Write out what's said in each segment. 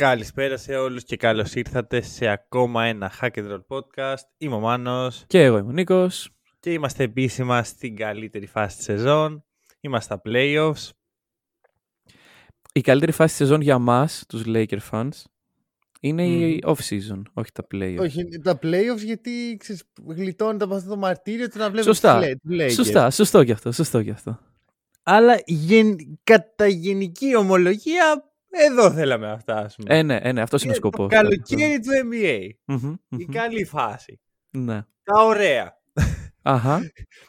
Καλησπέρα σε όλους και καλώς ήρθατε σε ακόμα ένα Hack and Roll podcast. Είμαι ο Μάνος Και εγώ είμαι ο Νίκος. και είμαστε επίσημα στην καλύτερη φάση της σεζόν. Είμαστε στα playoffs. Η καλύτερη φάση της σεζόν για μας, τους Laker fans, είναι η off-season, όχι τα playoffs. Όχι, τα playoffs γιατί ξέρεις, γλιτώνεται από αυτό το μαρτύριο του να βλέπεις Σωστά. τους Lake- τους Lakers. Σωστά, σωστό κι αυτό, σωστό κι αυτό. Αλλά γεν... κατά γενική ομολογία εδώ θέλαμε να φτάσουμε. Ε, ναι, ε, ναι, αυτός είναι ο Είναι σκοπός. Το καλοκαίρι του NBA. Μμμ, Η μμμ. καλή φάση. Ναι. Τα ωραία. Αχα.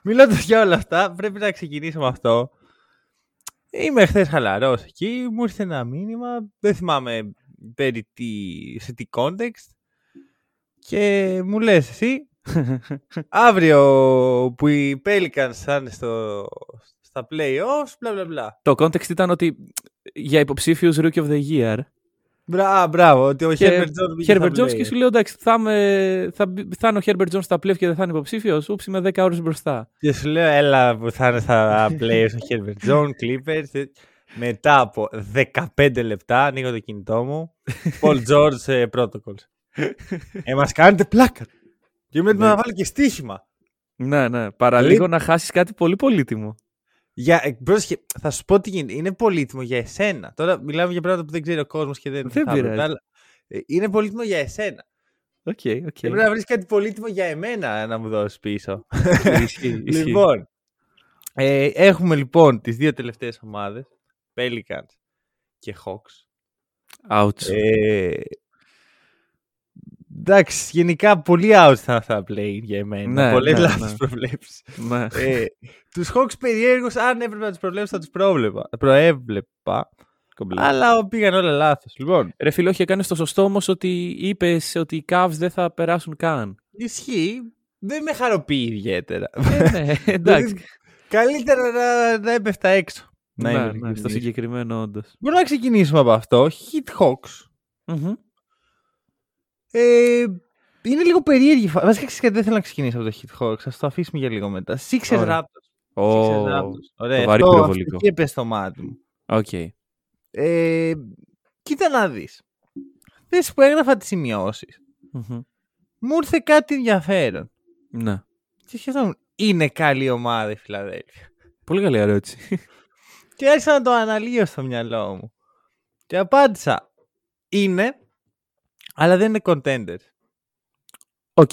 Μιλώντας για όλα αυτά, πρέπει να ξεκινήσω με αυτό. Είμαι χθες χαλαρός εκεί, μου ήρθε ένα μήνυμα, δεν θυμάμαι περί τι, σε τι context και μου λες εσύ αύριο που οι Pelicans θα είναι στο, στα playoffs, μπλα μπλα μπλα. Το context ήταν ότι για υποψήφιους Rookie of the Year. Μπρα, μπράβο, ότι ο Και Herbert Jones πήγε Herbert στα Jones και play. σου λέω εντάξει, θα, είμαι- θα, μπει- θα είναι ο Herbert Jones στα playoff και δεν θα είναι υποψήφιος. Ούψ, είμαι 10 ώρες μπροστά. Και σου λέω, έλα που θα είναι στα playoffs ο Herbert Jones, Clippers. Μετά από 15 λεπτά ανοίγω το κινητό μου. Paul George ε, protocols. ε, μας κάνετε πλάκα. Και είμαι έτοιμο Ναι. να βάλω και στοίχημα. Ναι, ναι. Παραλίγο να χάσεις κάτι πολύ πολύτιμο. Για, ε, πρόσεχε, θα σου πω τι γίνεται. Είναι πολύτιμο για εσένα. Τώρα μιλάμε για πράγματα που δεν ξέρει ο κόσμος και δεν, Δεν θα έπρεπε, πειράζει. αλλά, ε, είναι πολύτιμο για εσένα. Οκ, οκ. Και πρέπει να βρεις κάτι πολύτιμο για εμένα να μου δώσεις πίσω. Ισχύει, ισχύει. Λοιπόν, ε, έχουμε λοιπόν τις δύο τελευταίες ομάδες, Pelicans και Hawks. Ouch. Ε, εντάξει, γενικά πολύ out θα αυτά play για εμένα. Ναι, Πολλές ναι, λάθος ναι. προβλέψεις. Ναι. ε, τους Hawks περιέργως, αν έπρεπε να τους προβλέψω, θα τους πρόβλεπα, προέβλεπα. Κομπλέ. Αλλά πήγαν όλα λάθος. Λοιπόν, Ρε φίλο, όχι έκανε το σωστό όμως ότι είπες ότι οι Cavs δεν θα περάσουν καν. ισχύει. Δεν με χαροποιεί ιδιαίτερα. ε, ναι, εντάξει. Καλύτερα να, να έπεφτα έξω. Να ναι, είμαι ναι, στο ειλικρινής. συγκεκριμένο όντως. Μπορούμε να ξεκινήσουμε από αυτό. Heat Hawks. Ε, είναι λίγο περίεργη. φα- Βασικά ξέρεις κάτι, δεν θέλω να ξεκινήσω από το Heat Hawks. Θα το αφήσουμε για λίγο μετά. Sixers Ωραία. Raptors. Sixers Ω, Raptors. Ωραία. το βαρύ αυτό, πυροβολικό. αυτό και έπεσε στο μάτι μου. Οκ. Ε, κοίτα να δεις. Θες που έγραφα τις σημειώσεις. Μμμ. Μου ήρθε κάτι ενδιαφέρον. Ναι. Και σκεφτόμουν, είναι καλή ομάδα η Φιλαδέλφια. Πολύ καλή ερώτηση. Και άρχισα να το αναλύω στο μυαλό μου. Και απάντησα, είναι, αλλά δεν είναι contenders. Οκ.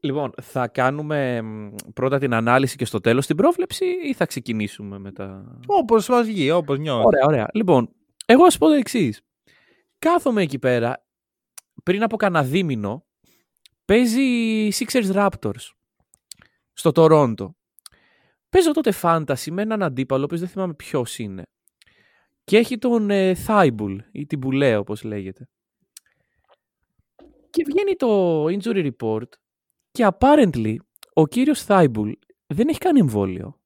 Λοιπόν, θα κάνουμε μ, πρώτα την ανάλυση και στο τέλος την πρόβλεψη ή θα ξεκινήσουμε με τα... Όπως μας βγει, όπως νιώθεις. Ωραία, ωραία. Λοιπόν, εγώ ας πω το εξής. Κάθομαι εκεί πέρα, πριν από κανένα δίμηνο, παίζει Sixers Raptors στο Τορόντο. Παίζω τότε fantasy με έναν αντίπαλο, ο οποίος δεν θυμάμαι ποιος είναι. Και έχει τον ε, Thibault, ή την Μπουλέ όπως λέγεται. Και βγαίνει το injury report και apparently ο κύριος Thibault δεν έχει κάνει εμβόλιο.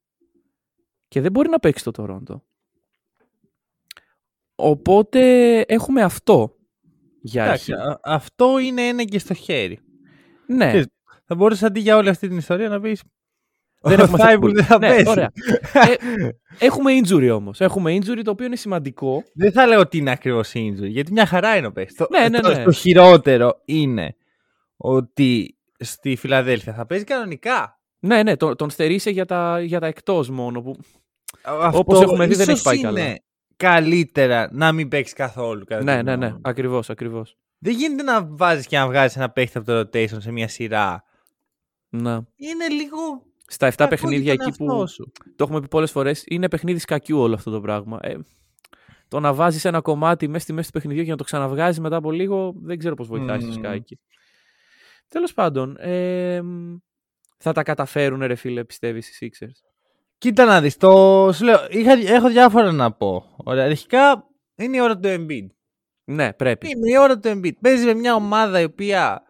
Και δεν μπορεί να παίξει στο Τορόντο. Οπότε έχουμε αυτό για Εντάξει, αρχή. α- αυτό είναι ένα και στο χέρι. Ναι, Ξέρεις, Θα μπορούσε αντί για όλη αυτή την ιστορία να πεις δεν ο έχουμε Thibault Thibault. δεν θα Ναι, πέσει. ωραία. Ε, έχουμε injury όμως. Έχουμε injury το οποίο είναι σημαντικό. Δεν θα λέω ότι είναι ακριβώς injury, γιατί μια χαρά είναι ο παίκτης. Το- Ναι, ναι, το- ναι. Το χειρότερο είναι ότι στη Φιλαδέλφια θα παίζει κανονικά. Ναι, ναι, τον, τον στερήσε για τα, για τα εκτός μόνο. Που... Αυτό Όπως έχουμε δει, δεν ίσως έχει πάει είναι καλά. καλύτερα να μην παίξει καθόλου. κατά τη Ναι, ναι, γνώμη ναι, μου. ακριβώς, ακριβώς. Δεν γίνεται να βάζεις και να βγάζεις ένα παίχτη από το rotation σε μια σειρά. Να. Είναι λίγο. Στα 7 κακό παιχνίδια για τον εκεί που εαυτό σου; το έχουμε πει πολλές φορές, είναι παιχνίδι σκακιού όλο αυτό το πράγμα. Ε, το να βάζεις ένα κομμάτι μέσα στη μέση του παιχνιδιού και να το ξαναβγάζεις μετά από λίγο, δεν ξέρω πώς βοηθάει στο Μμμ. σκάκι. Τέλος πάντων, ε, μ, θα τα καταφέρουν ρε φίλε, πιστεύεις οι Sixers; Κοίτα να δεις, το... σου λέω, είχα... έχω διάφορα να πω. Ωραία, αρχικά είναι η ώρα του Embiid. Ναι, πρέπει. Είναι η ώρα του Embiid. Παίζει με μια ομάδα η οποία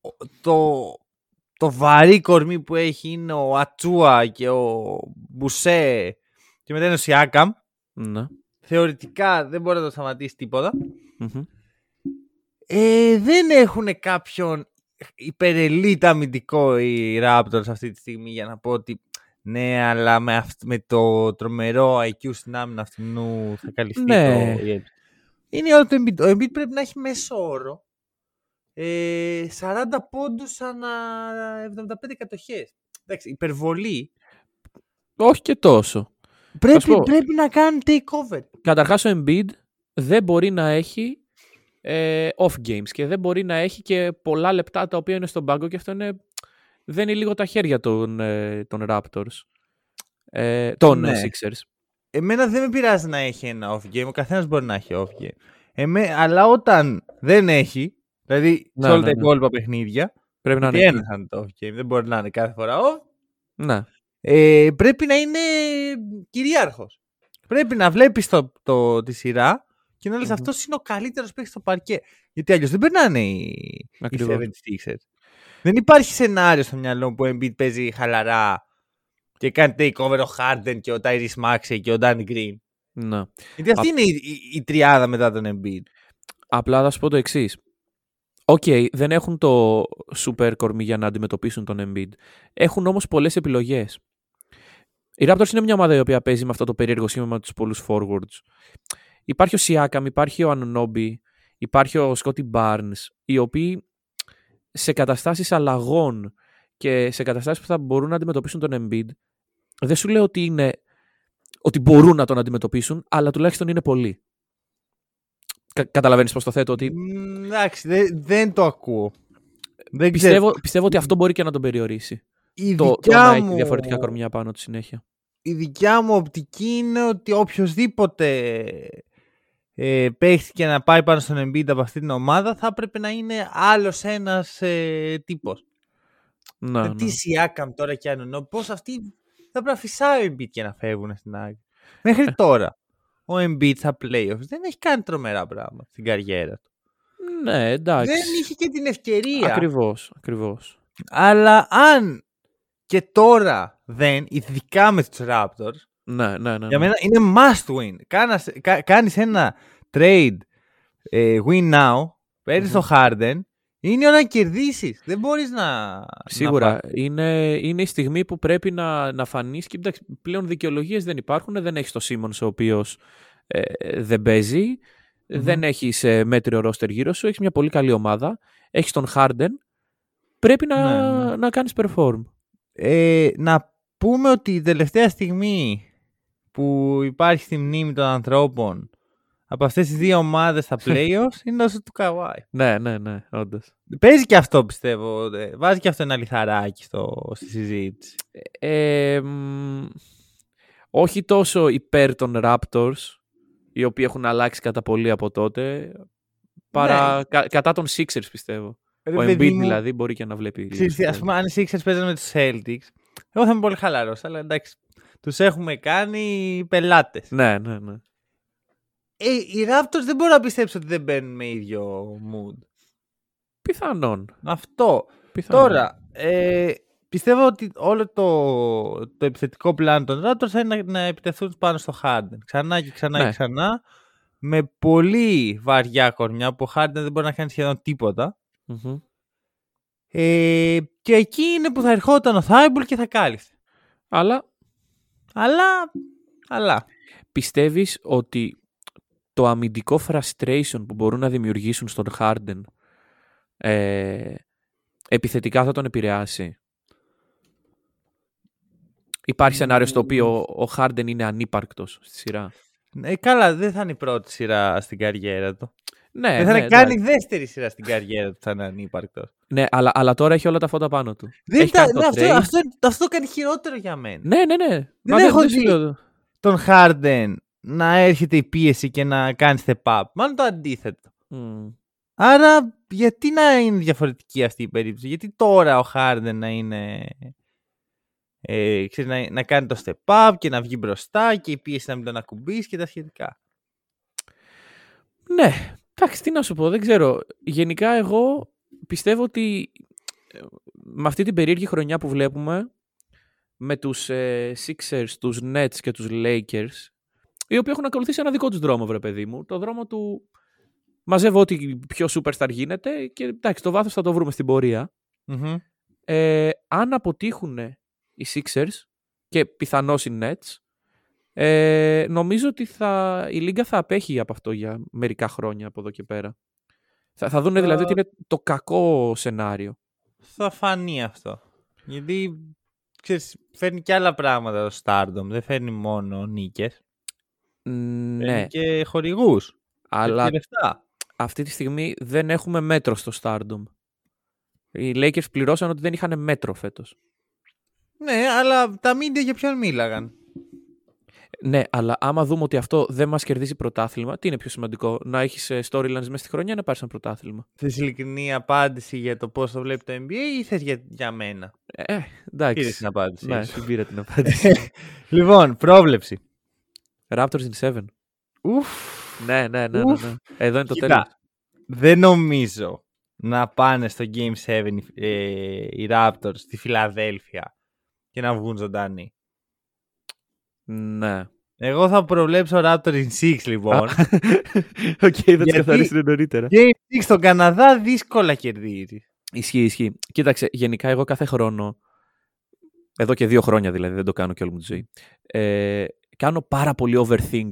ο- το, το βαρύ κορμί που έχει είναι ο Ατσούα και ο Μπουσέ και μετά είναι ο Σιάκαμ. Ναι. Θεωρητικά δεν μπορεί να το σταματήσει τίποτα. Μμμ. Ε, δεν έχουν κάποιον υπερελίτ αμυντικό οι Raptors αυτή τη στιγμή για να πω ότι ναι, αλλά με, αυ- με το τρομερό IQ στην άμυνα αυτού θα καλυφθεί Ναι. το η έλλειψη. Είναι η ώρα του Embiid. Ο Embiid πρέπει να έχει μέσο όρο ε, 40 πόντους ανά 75 κατοχές. Εντάξει, υπερβολή. Όχι και τόσο. Πρέπει, πω. πρέπει να κάνει takeover. Καταρχάς ο Embiid δεν μπορεί να έχει ε, off games και δεν μπορεί να έχει και πολλά λεπτά τα οποία είναι στον πάγκο και αυτό είναι, δεν είναι λίγο τα χέρια των, ε, των Raptors. Ε, των Ναι. ε, Sixers. Εμένα δεν με πειράζει να έχει ένα off game. Ο καθένας μπορεί να έχει off game. Εμέ, αλλά όταν δεν έχει, δηλαδή Ναι, σε όλα ναι, τα ναι. υπόλοιπα παιχνίδια, Πρέπει να γιατί είναι. ένα εκεί. θα είναι το off game. Δεν μπορεί να είναι κάθε φορά off. Ναι. Ε, πρέπει να είναι κυρίαρχο. Πρέπει να βλέπεις το, το, τη σειρά και να λες Μμμ. αυτός είναι ο καλύτερος παίκτης στο παρκέ. Γιατί αλλιώς δεν περνάνε οι, οι Ακριβώς. 76ers. Δεν υπάρχει σενάριο στο μυαλό μου που ο Embiid παίζει χαλαρά και κάνει takeover ο Harden και ο Tyrese Maxey και ο Danny Green. ναι. Γιατί αυτή είναι η, η, η τριάδα μετά τον Embiid. Απλά θα σου πω το εξής. Οκ, δεν έχουν το super κορμί για να αντιμετωπίσουν τον Embiid. Έχουν όμως πολλές επιλογές. Η Raptors είναι μια ομάδα η οποία παίζει με αυτό το περίεργο σήμα με τους πολλούς forwards. Υπάρχει ο Siakam, υπάρχει ο Anunoby, υπάρχει ο Scotty Barnes, οι οποίοι σε καταστάσεις αλλαγών και σε καταστάσεις που θα μπορούν να αντιμετωπίσουν τον Embiid, δεν σου λέω ότι είναι ότι μπορούν να τον αντιμετωπίσουν, αλλά τουλάχιστον είναι πολλοί. Κα, καταλαβαίνεις πώς το θέτω, ότι Μ, Εντάξει, δεν, δεν το ακούω. Δεν πιστεύω, πιστεύω ότι αυτό μπορεί και να τον περιορίσει. η Το, το δικιά να έχει μου, διαφορετικά κορμιά πάνω του συνέχεια. η δικιά μου οπτική είναι ότι οποιοδήποτε ε, παίχτη και να πάει πάνω στον Embiid από αυτή την ομάδα θα έπρεπε να είναι άλλος ένας ε, τύπος. Να, Ε, ναι. Τι Siakam τώρα και αν πώς αυτοί θα πρέπει να φυσάει ο Embiid και να φεύγουν στην άκρη. Μέχρι τώρα ο Embiid στα playoffs δεν έχει κάνει τρομερά πράγματα στην καριέρα του. Ναι, εντάξει. Δεν είχε και την ευκαιρία. Ακριβώς, ακριβώς. Αλλά αν και τώρα δεν, ειδικά με τους Raptors, Ναι, ναι, ναι. για ναι. μένα είναι must win. Κάνας, κα, κάνεις ένα trade ε, win now, παίρνεις Μμμ. το Harden, είναι η ώρα να κερδίσεις. Δεν μπορείς να... να Σίγουρα. πας. είναι, είναι η στιγμή που πρέπει να, να φανείς και εντάξει, πλέον δικαιολογίες δεν υπάρχουν. Δεν έχεις το Simmons ο οποίος ε, δεν παίζει. Μμμ. Δεν έχεις ε, μέτριο ρόστερ γύρω σου. Έχεις μια πολύ καλή ομάδα. Έχεις τον Harden. Πρέπει να, Ναι, ναι. να κάνεις perform. Ε, να πούμε ότι η τελευταία στιγμή που υπάρχει στη μνήμη των ανθρώπων από αυτές τις δύο ομάδες στα playoffs είναι όσο του Καουάι. Ναι, ναι, ναι, όντως. Παίζει και αυτό πιστεύω. ε, Βάζει και αυτό ένα λιθαράκι στο, στη συζήτηση. Ε, μ, όχι τόσο υπέρ των Raptors, οι οποίοι έχουν αλλάξει κατά πολύ από τότε, παρά κα- κατά των Sixers πιστεύω. Ρε Ο Embiid παιδί μου, δηλαδή μπορεί και να βλέπει. λίγο ξέρεις τι, στο ας πούμε, αν οι Sixers παίζανε με τους Celtics, εγώ θα είμαι πολύ χαλαρός, αλλά εντάξει, τους έχουμε κάνει πελάτες. Ναι, ναι, ναι. Ε, οι Raptors δεν μπορώ να πιστέψω ότι δεν μπαίνουν με ίδιο mood. Πιθανόν. Αυτό. πιθανόν. Τώρα, ε, πιστεύω ότι όλο το, το επιθετικό πλάνο των Raptors θα είναι να, να επιτεθούν πάνω στο Harden. Ξανά και ξανά Ναι. και ξανά. Με πολύ βαριά κορμιά που ο Harden δεν μπορεί να κάνει σχεδόν τίποτα. Μμμ. Ε, και εκεί είναι που θα ερχόταν ο Θάιμπουλ και θα κάλυφε. Αλλά Αλλά, αλλά. πιστεύεις ότι το αμυντικό frustration που μπορούν να δημιουργήσουν στον Harden ε, επιθετικά θα τον επηρεάσει; Υπάρχει σενάριο στο οποίο ο Harden είναι ανύπαρκτος στη σειρά; Ε, καλά, δεν θα είναι η πρώτη σειρά στην καριέρα του. Ναι, δεν θα ναι, είναι καν η εντάξει. δεύτερη σειρά στην καριέρα του που θα είναι ανύπαρκτος. ναι αλλά, αλλά τώρα έχει όλα τα φώτα πάνω του. Δεν Έχει τα, κάνει το ναι, αυτό, trade. αυτό, αυτό το κάνει χειρότερο για μένα. Ναι, ναι, ναι. Μα έχω σου δει. λέω- Τον Harden να έρχεται η πίεση και να κάνεις step up. Μάλλον το αντίθετο. Μμ. Άρα, γιατί να είναι διαφορετική αυτή η περίπτωση; Γιατί τώρα ο Harden να είναι. Ε, ξέρεις, να, να κάνει το step up και να βγει μπροστά και η πίεση να μην τον ακουμπήσει και τα σχετικά; Ναι, εντάξει. Εντάξει, τι να σου πω, δεν ξέρω. Γενικά εγώ πιστεύω ότι ε, με αυτή την περίεργη χρονιά που βλέπουμε με τους ε, Sixers, τους Nets και τους Lakers οι οποίοι έχουν ακολουθήσει ένα δικό τους δρόμο, βρε παιδί μου. Το δρόμο του μαζεύω ό,τι πιο superstar γίνεται και εντάξει, το βάθος θα το βρούμε στην πορεία. Μμμ. Ε, αν αποτύχουν οι Sixers και πιθανώς οι Nets, ε, νομίζω ότι θα, η Λίγκα θα απέχει από αυτό για μερικά χρόνια από εδώ και πέρα. Θα, θα δουν δηλαδή ότι είναι το κακό σενάριο. Θα φανεί αυτό. Γιατί ξέρεις, φέρνει και άλλα πράγματα το Stardom. Δεν φέρνει μόνο νίκες. Ναι, Φέρνει και χορηγούς. αλλά Και λεφτά. αυτή τη στιγμή δεν έχουμε μέτρο στο Stardom. Οι Lakers πληρώσαν ότι δεν είχαν μέτρο φέτος. Ναι, αλλά τα μίντια για ποιον μίλαγαν; Ναι, αλλά άμα δούμε ότι αυτό δεν μας κερδίζει πρωτάθλημα, τι είναι πιο σημαντικό, να έχεις ε, storylines μέσα στη χρονιά ή να πάρεις ένα πρωτάθλημα; Θες ειλικρινή απάντηση για το πώς το βλέπει το NBA ή θες για, για μένα; Ε, Πήρες εντάξει. την απάντηση. Ναι, σου. την πήρα την απάντηση. λοιπόν, πρόβλεψη. Raptors in 7. Ουφ. Ναι, ναι, ναι, ναι, Ουφ. ναι. Εδώ είναι το Κοίτα, τέλος. Δεν νομίζω να πάνε στο Game 7 ε, οι Raptors στη Φιλαδέλφια και να βγουν ζωντανοί. Ναι. Εγώ θα προβλέψω Raptors in 6 λοιπόν. Οκ, θα Γιατί- τις καθαρίσουν νωρίτερα. Game 6 στον Καναδά δύσκολα κερδίζει. Ισχύει, ισχύει. Κοίταξε, γενικά εγώ κάθε χρόνο, εδώ και δύο χρόνια δηλαδή, δεν το κάνω και όλη μου τη ζωή, ε, κάνω πάρα πολύ overthink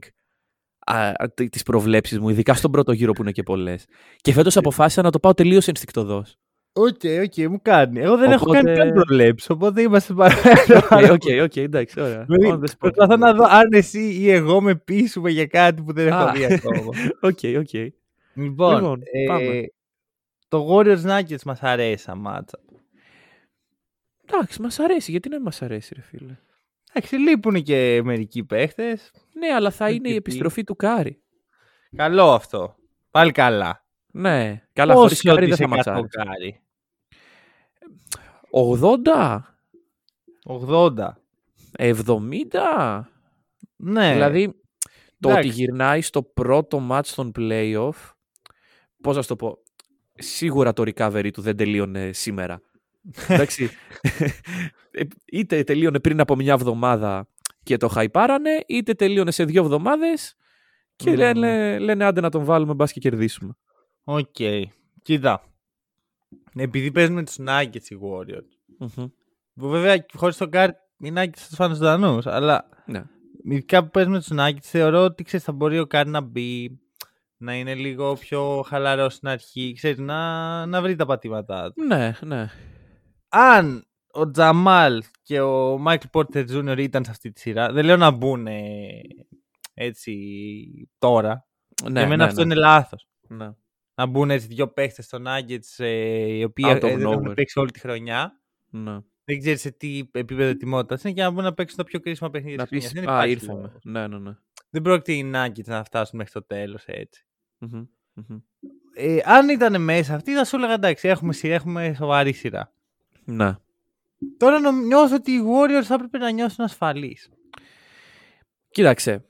α, α, τ- τις προβλέψεις μου, ειδικά στον πρώτο γύρο που είναι και πολλές. Και φέτος αποφάσισα να το πάω τελείως ενστικτωδώς. Οκ, οκ, μου κάνει. Εγώ δεν έχω Οπότε- κάνει καν προβλέψεις, οπότε είμαστε πάρα Οκ, οκ, οκ, εντάξει, ωραία. Δηλαδή, On the spot. προσπαθώ να δω αν εσύ ή εγώ με πείσουμε για κάτι που δεν έχω Α. δει ακόμα. Οκ, οκ. λοιπόν, Λοιπόν, ε, πάμε. το Warriors Nuggets μας αρέσει σαν matchup. Εντάξει, μας αρέσει. Γιατί να μην μας αρέσει, ρε φίλε. Εντάξει, λείπουν και μερικοί παίχτες. Ναι, αλλά θα είναι η Γιατί- επιστροφή του Κάρι. Καλό αυτό. Πάλι καλά. Ναι, καλά, χωρίς Πόσο Κάρι δεν θα της μας εκατό άρεσε. Κάρι; 80, 80. 70. Ναι. Δηλαδή, το ότι Εντάξει. γυρνάει στο πρώτο ματς των playoff, πώς να σου το πω, σίγουρα το recovery του δεν τελείωνε σήμερα. Εντάξει, Ε, είτε τελείωνε πριν από μια εβδομάδα και το χαϊπάρανε, είτε τελείωνε σε δύο εβδομάδες και Μμμ. λένε, λένε άντε να τον βάλουμε μπας και κερδίσουμε. Οκ. Κοίτα. Επειδή παίζουν με τους Nuggets οι Warriors. Μμμ. Που βέβαια χωρίς τον Κάρι οι Nuggets θα τους φάνε ζωντανούς. Αλλά Ναι. ειδικά που παίζουμε με τους Nuggets θεωρώ ότι ξέρεις, θα μπορεί ο Κάρι να μπει να είναι λίγο πιο χαλαρός στην αρχή, ξέρεις, να, να βρει τα πατήματά του. Ναι, ναι. Αν ο Τζαμάλ και ο Μάικλ Πόρτερ Jr. ήταν σε αυτή τη σειρά, δεν λέω να μπουν έτσι τώρα. ναι Για μένα ναι, αυτό ναι. είναι λάθος. Ναι. Να μπουν έτσι δύο παίχτες στο Nuggets ε, οι οποίοι Out ε, of δεν έχουν nowhere. παίξει όλη τη χρονιά. ναι. Δεν ξέρεις σε τι επίπεδο ετοιμότητας είναι και να μπουν να παίξουν τα πιο κρίσιμα παιχνίδια Να της χρονιάς. πεις, Δεν α, υπάρχει ήρθαμε. λόγος. Ναι, ναι, ναι. Δεν πρόκειται οι Nuggets να φτάσουν μέχρι το τέλος έτσι. Μμμ, μμμ. Ε, αν ήταν μέσα αυτοί, θα σου έλεγα εντάξει, έχουμε, σειρά, έχουμε σοβαρή σειρά. Ναι. Τώρα νο- νιώθω ότι οι Warriors θα έπρεπε να νιώσουν ασφαλείς. Κοίταξε,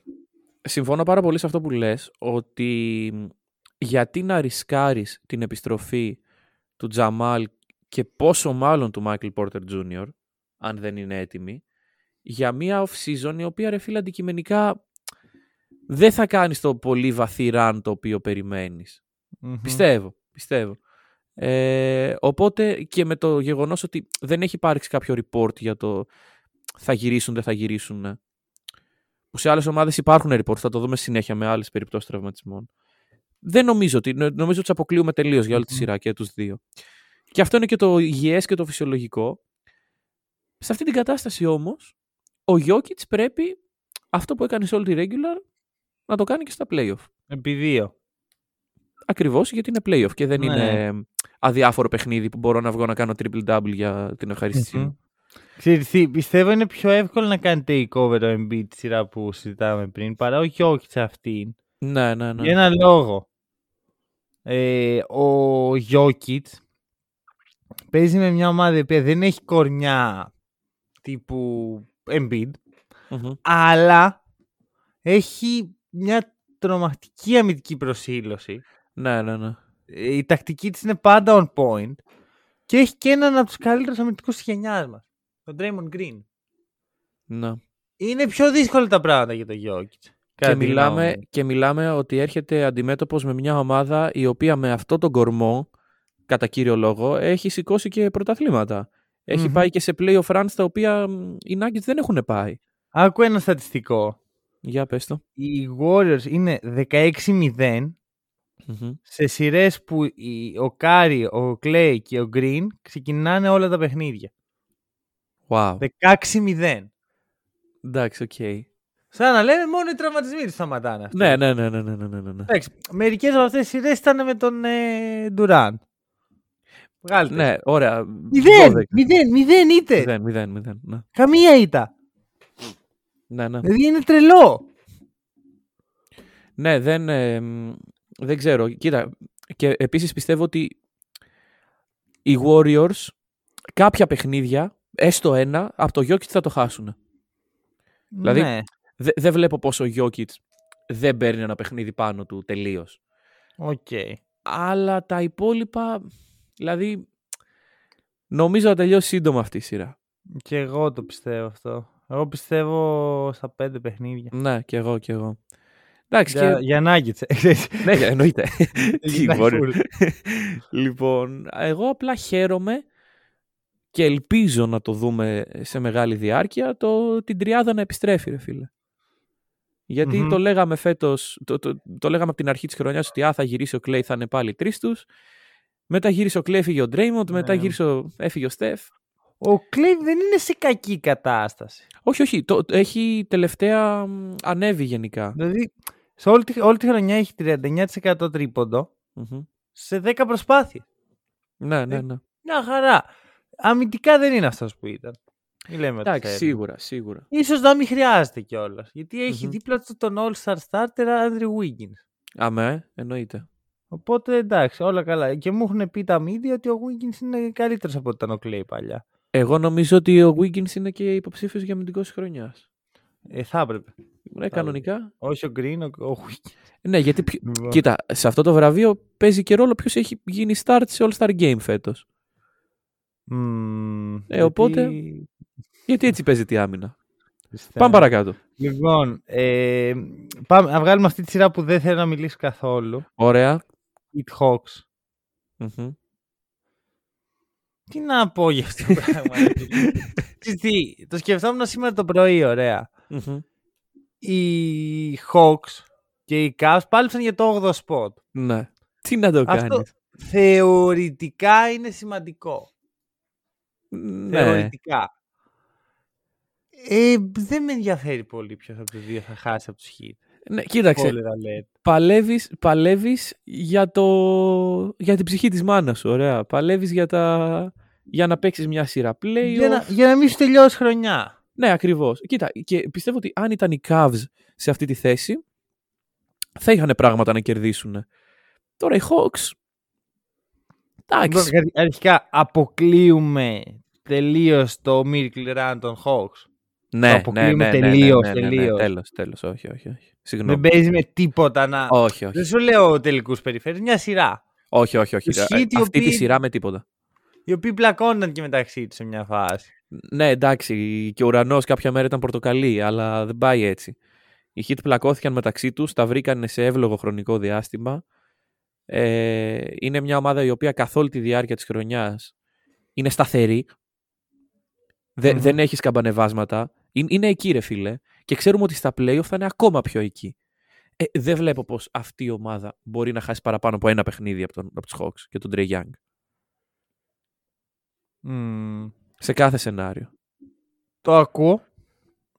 συμφωνώ πάρα πολύ σε αυτό που λες, ότι γιατί να ρισκάρεις την επιστροφή του Τζαμάλ και πόσο μάλλον του Michael Porter Jr., αν δεν είναι έτοιμοι, για μια off-season η οποία ρε φίλε αντικειμενικά δεν θα κάνεις το πολύ βαθύ run το οποίο περιμένεις. Πιστεύω, πιστεύω. Ε, οπότε και με το γεγονός ότι δεν έχει υπάρξει κάποιο report για το θα γυρίσουν, δεν θα γυρίσουν. ναι. Που σε άλλες ομάδες υπάρχουν report, θα το δούμε συνέχεια με άλλες περιπτώσεις τραυματισμών. Δεν νομίζω ότι, νο- νομίζω ότι τους αποκλείουμε τελείως για όλη τη Μμμ. σειρά και τους δύο. Και αυτό είναι και το υγιές και το φυσιολογικό. Σε αυτή την κατάσταση όμως, ο Γιώκητς πρέπει αυτό που έκανε σε όλη τη regular να το κάνει και στα playoff. Επί δύο. Ακριβώς γιατί είναι playoff και δεν Ναι. είναι αδιάφορο παιχνίδι που μπορώ να βγω να κάνω triple-double για την ευχαρίστησή Μμμ. μου. Ξέρεις τι, πιστεύω είναι πιο εύκολο να κάνει takeover ο Embiid τη σειρά που συζητάμε πριν παρά ο Jokic σε αυτήν. Ναι, ναι, ναι. Για ένα λόγο. Ε, ο Jokic παίζει με μια ομάδα η οποία δεν έχει κορνιά τύπου Embiid, Μμμ. αλλά έχει μια τρομακτική αμυντική προσήλωση. Ναι, ναι, ναι. Ε, Η τακτική της είναι πάντα on point. Και έχει και έναν από τους καλύτερους αμυντικούς της γενιάς μας. Τον Draymond Green. ναι. Είναι πιο δύσκολα τα πράγματα για τον Jokic. Και κατά τη μιλάμε, γνώμη μου. και μιλάμε ότι έρχεται αντιμέτωπος με μια ομάδα η οποία με αυτό τον κορμό, κατά κύριο λόγο, έχει σηκώσει και πρωταθλήματα. Έχει Μμμ. πάει και σε playoff runs τα οποία μ, οι Nuggets δεν έχουν πάει. Άκου ένα στατιστικό. Για πες το. Οι Warriors είναι 16-0 Μμμ. σε σειρές που οι- ο Κάρι, ο Clay και ο Green ξεκινάνε όλα τα παιχνίδια. Wow. 16-0. Εντάξει, οκ. Σαν να λέμε μόνο οι τραυματισμοί τους σταματάνε. αυτοί. Ναι, ναι, ναι, ναι, ναι, ναι, ναι, ναι. Εντάξει, μερικές από αυτές τις σειρές ήταν με τον ε, Ντουράν. Βγάλτε. Ναι, ωραία. Μηδέν, 12. μηδέν, μηδέν είτε. Μηδέν, μηδέν, μηδέν. Ναι, Καμία ήττα. ναι. ναι. Δηλαδή είναι τρελό. Ναι, δεν, ε, μ, δεν ξέρω. Κοίτα, και επίσης πιστεύω ότι οι Warriors κάποια παιχνίδια, έστω ένα, από το Jokic θα το χάσουν. Δηλαδή, ναι. Δε- δεν βλέπω πόσο ο Jokic δεν παίρνει ένα παιχνίδι πάνω του τελείως. Οκ. Αλλά τα υπόλοιπα, δηλαδή, νομίζω θα τελειώσει σύντομα αυτή η σειρά. Και εγώ το πιστεύω αυτό. Εγώ πιστεύω στα πέντε παιχνίδια. Ναι, και εγώ, και εγώ. Εντάξει, Για, και... για Nuggets. ναι, εννοείται. Τι Γυρνάει μπορεί. full. λοιπόν, εγώ απλά χαίρομαι και ελπίζω να το δούμε σε μεγάλη διάρκεια το, την τριάδα να επιστρέφει, ρε φίλε. Γιατί Μμμ. το λέγαμε φέτος, το, το, το λέγαμε από την αρχή της χρονιάς ότι α, θα γυρίσει ο Κλέη, θα είναι πάλι τρεις τους. Μετά γύρισε ο Κλέη, έφυγε ο Ντρέιμοντ, μετά Ναι. γύρισε ο, έφυγε ο Στεφ. Ο Κλέι δεν είναι σε κακή κατάσταση. Όχι, όχι, το, έχει τελευταία μ, ανέβει γενικά. Δηλαδή, σε όλη τη, όλη τη χρονιά έχει 39% τρίποντο Μμμ. σε 10 προσπάθειες. Ναι, ναι, Ε, ναι. Μια χαρά. Αμυντικά δεν είναι αυτός που ήταν. Μην λέμε ότι Εντάξει, θέλει. σίγουρα, σίγουρα. Ίσως να μην χρειάζεται κιόλας. Γιατί έχει Μμμ. δίπλα του τον All-Star Starter Andrew Wiggins. Αμέ, εννοείται. Οπότε εντάξει, όλα καλά. Και μου έχουν πει τα media ότι ο Wiggins είναι καλύτερος από ό,τι ήταν ο Clay παλιά. Εγώ νομίζω ότι ο Wiggins είναι και υποψήφιος για αμυντικός της χρονιάς. Ε, θα έπρεπε. Ναι, κανονικά. Όχι ο Green, ο, ο Wiggins. Ναι, γιατί. ποιο- Λοιπόν. Κοίτα, σε αυτό το βραβείο παίζει και ρόλο ποιος έχει γίνει start σε All-Star Game φέτος. Μμμ, Ε, οπότε- γιατί- Γιατί έτσι παίζει τη άμυνα. Πιστεύω. Πάμε παρακάτω. Λοιπόν, ε, πάμε να βγάλουμε αυτή τη σειρά που δεν θέλω να μιλήσω καθόλου. Ωραία. It Hawks. Μμμ. Τι να πω για αυτό το πράγμα. ρε φίλε. Ξέρεις τι, το σκεφτόμουν σήμερα το πρωί, ωραία. Μμμ. Οι Hawks και οι Cavs πάλεψαν για το 8ο spot. Ναι. Τι να το Αυτό κάνεις. θεωρητικά είναι σημαντικό. Ναι. Θεωρητικά. Ε, δεν με ενδιαφέρει πολύ ποιος από τους δύο θα χάσει από τους Heat. ναι. Κοίταξε. Spoiler alert. Παλεύεις, παλεύεις για, το... για την ψυχή της μάνας σου. Ωραία. Παλεύεις για, τα... για να παίξεις μια σειρά play. Για να, για να μην σου τελειώσει χρονιά. Ναι, ακριβώς. Κοίτα, και πιστεύω ότι αν ήταν οι Cavs σε αυτή τη θέση, θα είχαν πράγματα να κερδίσουν. Τώρα οι Hawks. Εντάξει. Λοιπόν, αρχικά αποκλείουμε τελείως το Miracle Run των Hawks. Ναι, αποκλείουμε ναι, ναι, ναι, τελείως, ναι, ναι, ναι, τελείως. Τέλος, τέλος. Όχι, όχι, όχι. Συγγνώμη. Δεν παίζει με τίποτα να. Όχι, όχι. Δεν σου λέω τελικούς περιφέρειες, μια σειρά. Όχι, όχι, όχι. Τους Ε, Heat οι Αυτή τη οποίοι- σειρά με τίποτα. Οι οποίοι πλακώναν και μεταξύ τους σε μια φάση. Ναι, εντάξει, και ο ουρανός κάποια μέρα ήταν πορτοκαλί, αλλά δεν πάει έτσι. Οι Heat πλακώθηκαν μεταξύ τους, τα βρήκαν σε εύλογο χρονικό διάστημα. Ε, είναι μια ομάδα η οποία καθ' όλη τη διάρκεια της χρονιάς είναι σταθερή. Δε- Μμμ. Δεν έχει σκαμπανεβάσματα. Είναι, είναι εκεί, ρε φίλε. Και ξέρουμε ότι στα playoff θα είναι ακόμα πιο εκεί. Ε, δεν βλέπω πως αυτή η ομάδα μπορεί να χάσει παραπάνω από ένα παιχνίδι από, τον, από τους Hawks και τον Trey Young. Μμμ. Σε κάθε σενάριο. Το ακούω.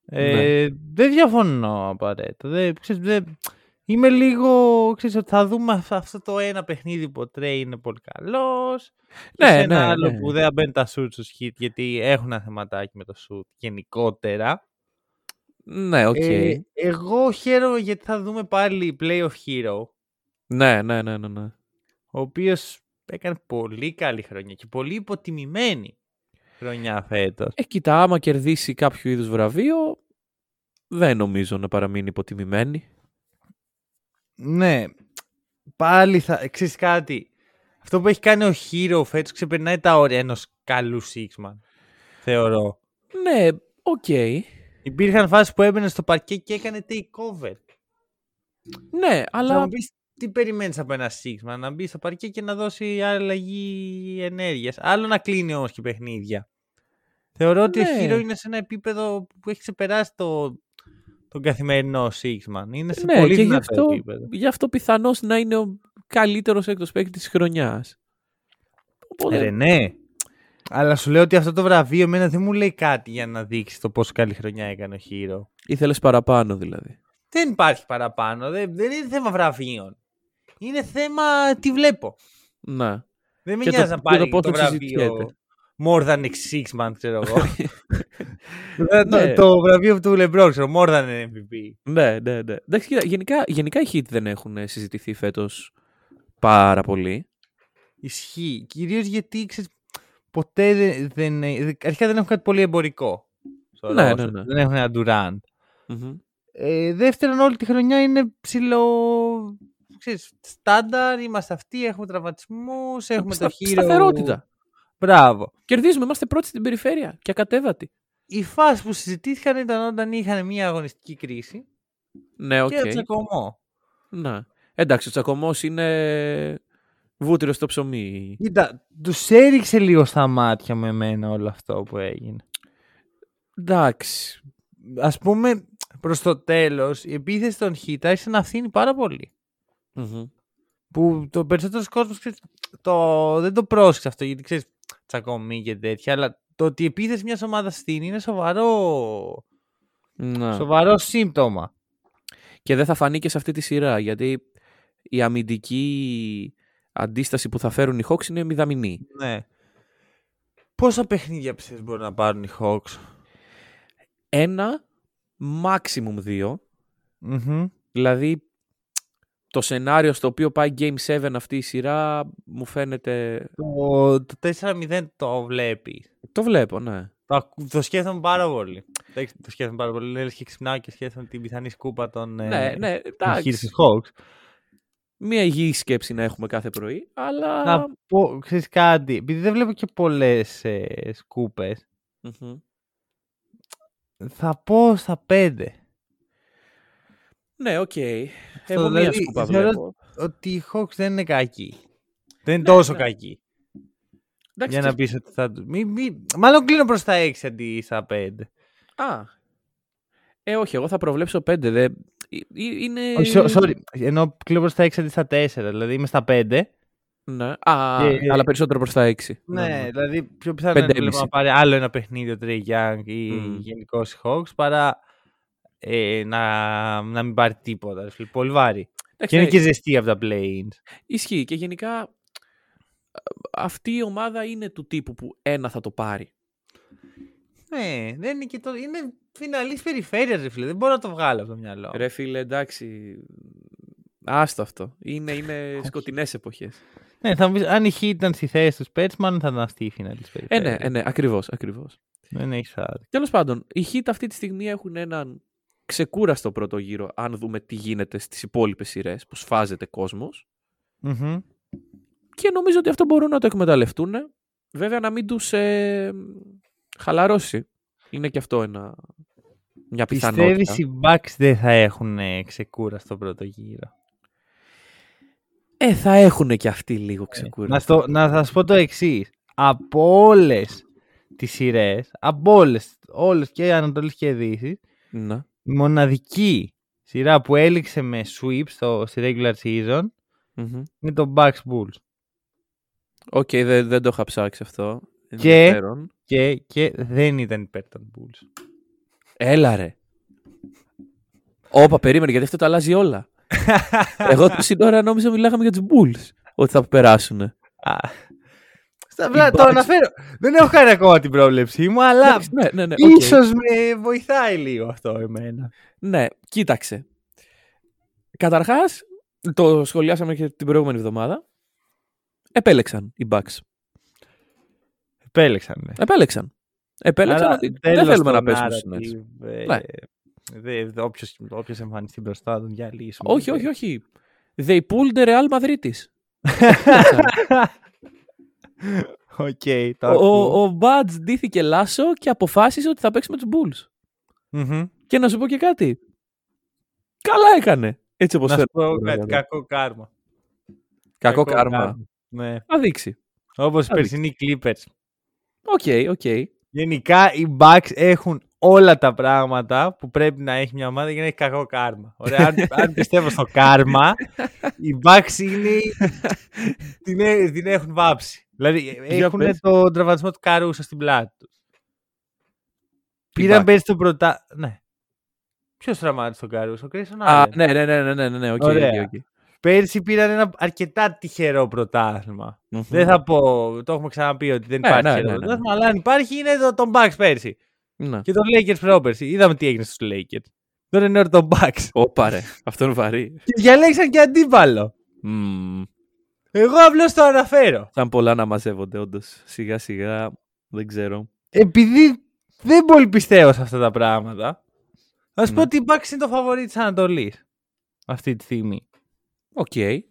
Ε, Ναι. Δεν διαφωνώ απαραίτητα. Δεν, ξέρεις, δεν... Είμαι λίγο. Ξέρεις, ότι θα δούμε αυ- αυτό το ένα παιχνίδι που ο Τρέι είναι πολύ καλός. Ναι, σε ένα ναι, άλλο ναι. που δεν μπαίνουν τα σουτ στους Heat γιατί έχουν ένα θεματάκι με το σουτ γενικότερα. Ναι, οκ. Ε, εγώ χαίρομαι γιατί θα δούμε πάλι Playoff Herro. Ναι, ναι, ναι, ναι, ναι. Ο οποίος έκανε πολύ καλή χρονιά και πολύ υποτιμημένη χρονιά φέτος. Ε, κοίτα, άμα κερδίσει κάποιο είδους βραβείο, δεν νομίζω να παραμείνει υποτιμημένη. Ναι. πάλι θα. Ξέρεις κάτι. Αυτό που έχει κάνει ο Herro φέτος ξεπερνάει τα όρια ενός καλού sixth man. Θεωρώ. Ναι, οκ. Υπήρχαν φάσεις που έμπαινε στο παρκέ και έκανε takeover. Ναι, Θα αλλά μου πεις τι περιμένεις από ένα sixth man, να μπει στο παρκέ και να δώσει αλλαγή ενέργειας. Άλλο να κλείνει όμως και παιχνίδια. Θεωρώ ότι ο Ναι. Herro είναι σε ένα επίπεδο που έχει ξεπεράσει το, τον καθημερινό Sixman. Είναι σε ναι, πολύ και γι' δυνατό αυτό, επίπεδο. γι' αυτό πιθανώς να είναι ο καλύτερος έκτος παίκτης της χρονιάς. Οπότε, Ε, ρε, ναι. Αλλά σου λέω ότι αυτό το βραβείο εμένα δεν μου λέει κάτι για να δείξει το πόσο καλή χρονιά έκανε ο Hero. ήθελες παραπάνω δηλαδή. Δεν υπάρχει παραπάνω. Δεν, δεν είναι θέμα βραβείων. Είναι θέμα τι βλέπω. Να. Δεν με Και το- νοιάζει να και πάρει το το, πόσο βραβείο συζητιέται. more than six months, ξέρω εγώ. το, Ναι. το βραβείο του LeBron, ξέρω, more than MVP. Ναι, ναι, ναι. Εντάξει, κοίτα, γενικά, γενικά οι hit δεν έχουν ε, συζητηθεί φέτος πάρα πολύ. Ισχύει. Κυρίως γιατί ξέρεις, ποτέ δεν, δεν. Αρχικά δεν έχουν κάτι πολύ εμπορικό. στο Ναι, roster. ναι, ναι. Δεν έχουν ένα Durant. Μμμ. Ε, δεύτερον, όλη τη χρονιά είναι ψηλό. Ξέρεις, στάνταρ, είμαστε αυτοί, έχουμε τραυματισμούς, έχουμε Στα- το χείρο. Σταθερότητα. Μπράβο. Κερδίζουμε, είμαστε πρώτοι στην περιφέρεια και ακατέβατοι. Οι φάσεις που συζητήθηκαν ήταν όταν είχαν μια αγωνιστική κρίση Ναι, οκ. και το τσακωμό. Να. Εντάξει, ο τσακωμός είναι βούτυρο στο ψωμί. Κοίτα, τους έριξε λίγο στα μάτια μου εμένα όλο αυτό που έγινε. Εντάξει. Ας πούμε, προς το τέλος, η επίθεση των Heat άρχισε να φθίνει πάρα πολύ. Μμμ. Που το περισσότερο κόσμος το, δεν το πρόσεξε αυτό γιατί ξέρεις τσακωμί και τέτοια. Αλλά το ότι η επίθεση μιας ομάδας φθήνει είναι σοβαρό, Να. σοβαρό σύμπτωμα. Και δεν θα φανεί και σε αυτή τη σειρά γιατί η αμυντική αντίσταση που θα φέρουν οι Hawks είναι μηδαμινή. Ναι. Πόσα παιχνίδια πιστεύεις μπορούν να πάρουν οι Hawks; Ένα, maximum δύο. Μμμ. Δηλαδή το σενάριο στο οποίο πάει Game 7 αυτή η σειρά μου φαίνεται... Το, το 4-0 το βλέπεις. Το βλέπω, ναι. Το, ακού- το σκέφτομαι πάρα πολύ. Εντάξει, Το σκέφτομαι πάρα πολύ. Λες και ξυπνάω και σκέφτομαι την πιθανή σκούπα των ε, ναι, ναι, των εντάξει. Heat στους Hawks. Μία υγιή σκέψη να έχουμε κάθε πρωί, αλλά... Να πω, ξέρεις κάτι, επειδή δεν βλέπω και πολλές ε, σκούπες, Μμμ. θα πω στα πέντε. Ναι, οκ. Εγώ μία δηλαδή, σκούπα θεωρώ- βλέπω. Ότι οι Hawks δεν είναι κακοί. Δεν είναι τόσο ναι. κακοί. Εντάξει, Για να ξέρεις- πεις ότι θα... του- Μη, μη... Μάλλον κλείνω προς τα 6 αντί στα 5. Α. Ε, όχι, εγώ θα προβλέψω πέντε. Δε... Ε, ε, Είναι... Όχι, so- sorry. Ενώ κλείνω προς τα 6 αντί στα 4. Δηλαδή είμαι στα 5. Ναι. Α, Και- αλλά περισσότερο προς τα έξι. Ναι, δηλαδή πιο πιθανό είναι Πέντε να ήμιση. να πάρει άλλο ένα παιχνίδι ο Trey Young ή Μμμ. γενικώς οι Hawks παρά ε, να, να μην πάρει τίποτα. ρε φίλε. Πολύ βάρη. Εντάξει, Και είναι ναι, και ζεστή από τα play-ins. Ισχύει και γενικά ε, αυτή η ομάδα είναι του τύπου που ένα θα το πάρει. Ναι, δεν είναι και το. Είναι φιναλής περιφέρειας, ρε φίλε. Δεν μπορώ να το βγάλω από το μυαλό. Ρε φίλε, εντάξει. Άστο αυτό. Είναι, είναι σκοτεινές εποχές. Ναι, θα μου πεις, αν η Heat ήταν στη θέση του Spurs, μάλλον θα ήταν αυτή η φιναλής Ε, περιφέρεια. ναι, ε, ναι, ακριβώς, ακριβώς. Δεν έχει άδικο. Τέλος πάντων, οι Heat αυτή τη στιγμή έχουν έναν ξεκούραστο πρώτο γύρο, αν δούμε τι γίνεται στις υπόλοιπες σειρές, που σφάζεται κόσμος. Μμμ. Και νομίζω ότι αυτό μπορούν να το εκμεταλλευτούν. Βέβαια να μην τους ε, χαλαρώσει. Είναι και αυτό ένα, μια πιθανότητα. Πιστεύεις οι Bucks δεν θα έχουν ε, ξεκούραστο πρώτο γύρο; Ε, θα έχουν και αυτοί λίγο ξεκούραστο. Να, στο, να σας πω το εξής. Από όλες τις σειρές, από όλες, όλες και Ανατολής και Δύσης, Να. Η μοναδική σειρά που έληξε με sweep στο, στη regular season Μμμ. είναι το Bucks Bulls. Οκ, δεν, δεν το είχα ψάξει αυτό. Και- Ενδιαφέρον. Και, και δεν ήταν υπέρ των Bulls. Έλα ρε. Όπα, περίμενε, γιατί αυτό το αλλάζει όλα. Εγώ τόση ώρα νόμιζα μιλάγαμε για τους Bulls. Ότι θα περάσουν. Α, Στα απλά το Bucks- αναφέρω. Δεν έχω κάνει ακόμα την πρόβλεψή μου, αλλά ναι, ναι, ναι. οκ. ίσως με βοηθάει λίγο αυτό εμένα. Ναι, κοίταξε. Καταρχάς, το σχολιάσαμε και την προηγούμενη εβδομάδα. Επέλεξαν οι Bucks. Επέλεξαν. ναι. Επέλεξαν. Επέλεξαν Άρα, ότι δεν τέλος θέλουμε το να πέσουμε στους Nets. narrative, ε, Ναι. δε- δε- όποιος, όποιος εμφανιστεί μπροστά τον διαλύσουμε. Όχι, όχι, όχι. They pulled the Real Madrid Οκ, το ο, ακούω. ο, ο Bud ντύθηκε Laso και αποφάσισε ότι θα παίξει με τους Bulls. Μμμ. Και να σου πω και κάτι. Καλά έκανε. Έτσι όπως Να σου φαίνεται. πω κάτι, κακό κάρμα. Κακό κάρμα. Ναι. Θα δείξει. Όπως οι Θα περσινοί Clippers. Οκ, οκ. Γενικά οι Bucks έχουν όλα τα πράγματα που πρέπει να έχει μια ομάδα για να έχει κακό κάρμα. Ωραία, αν, αν πιστεύω στο κάρμα, οι Bucks είναι, την, έ- την έχουν βάψει. Δηλαδή Για έχουν πες. τον τραυματισμό του Caruso στην πλάτη τους. Οι Πήραν Bucks. πέρσι το πρωτά... Ναι. Ποιος τραυμάτισε τον Caruso, ο Grayson Α, Allen. ναι, ναι, ναι, ναι, ναι, ναι, ναι, οκ, Ωραία. οκ, οκ. Πέρσι πήραν ένα αρκετά τυχερό πρωτάθλημα. Μμμ. Δεν θα πω, το έχουμε ξαναπεί ότι δεν Ναι, υπάρχει ναι, τυχερό ναι, ναι. πρωτάθλημα, αλλά αν υπάρχει είναι το, τον Bucks πέρσι. Ναι. Και τον Lakers πρόπερσι. Είδαμε τι έγινε στους Lakers. Τώρα είναι ώρα των Bucks. Όπα ρε, αυτό είναι βαρύ. Και διαλέξαν και αντίπαλο. Μμμ. Εγώ απλώς το αναφέρω. Θα είναι πολλά να μαζεύονται όντως. Σιγά σιγά, δεν ξέρω. Επειδή δεν πολύ πιστεύω σε αυτά τα πράγματα, θα σου Ναι. πω ότι οι Bucks είναι το φαβορί της Ανατολής. Αυτή τη στιγμή. Οκ. Είναι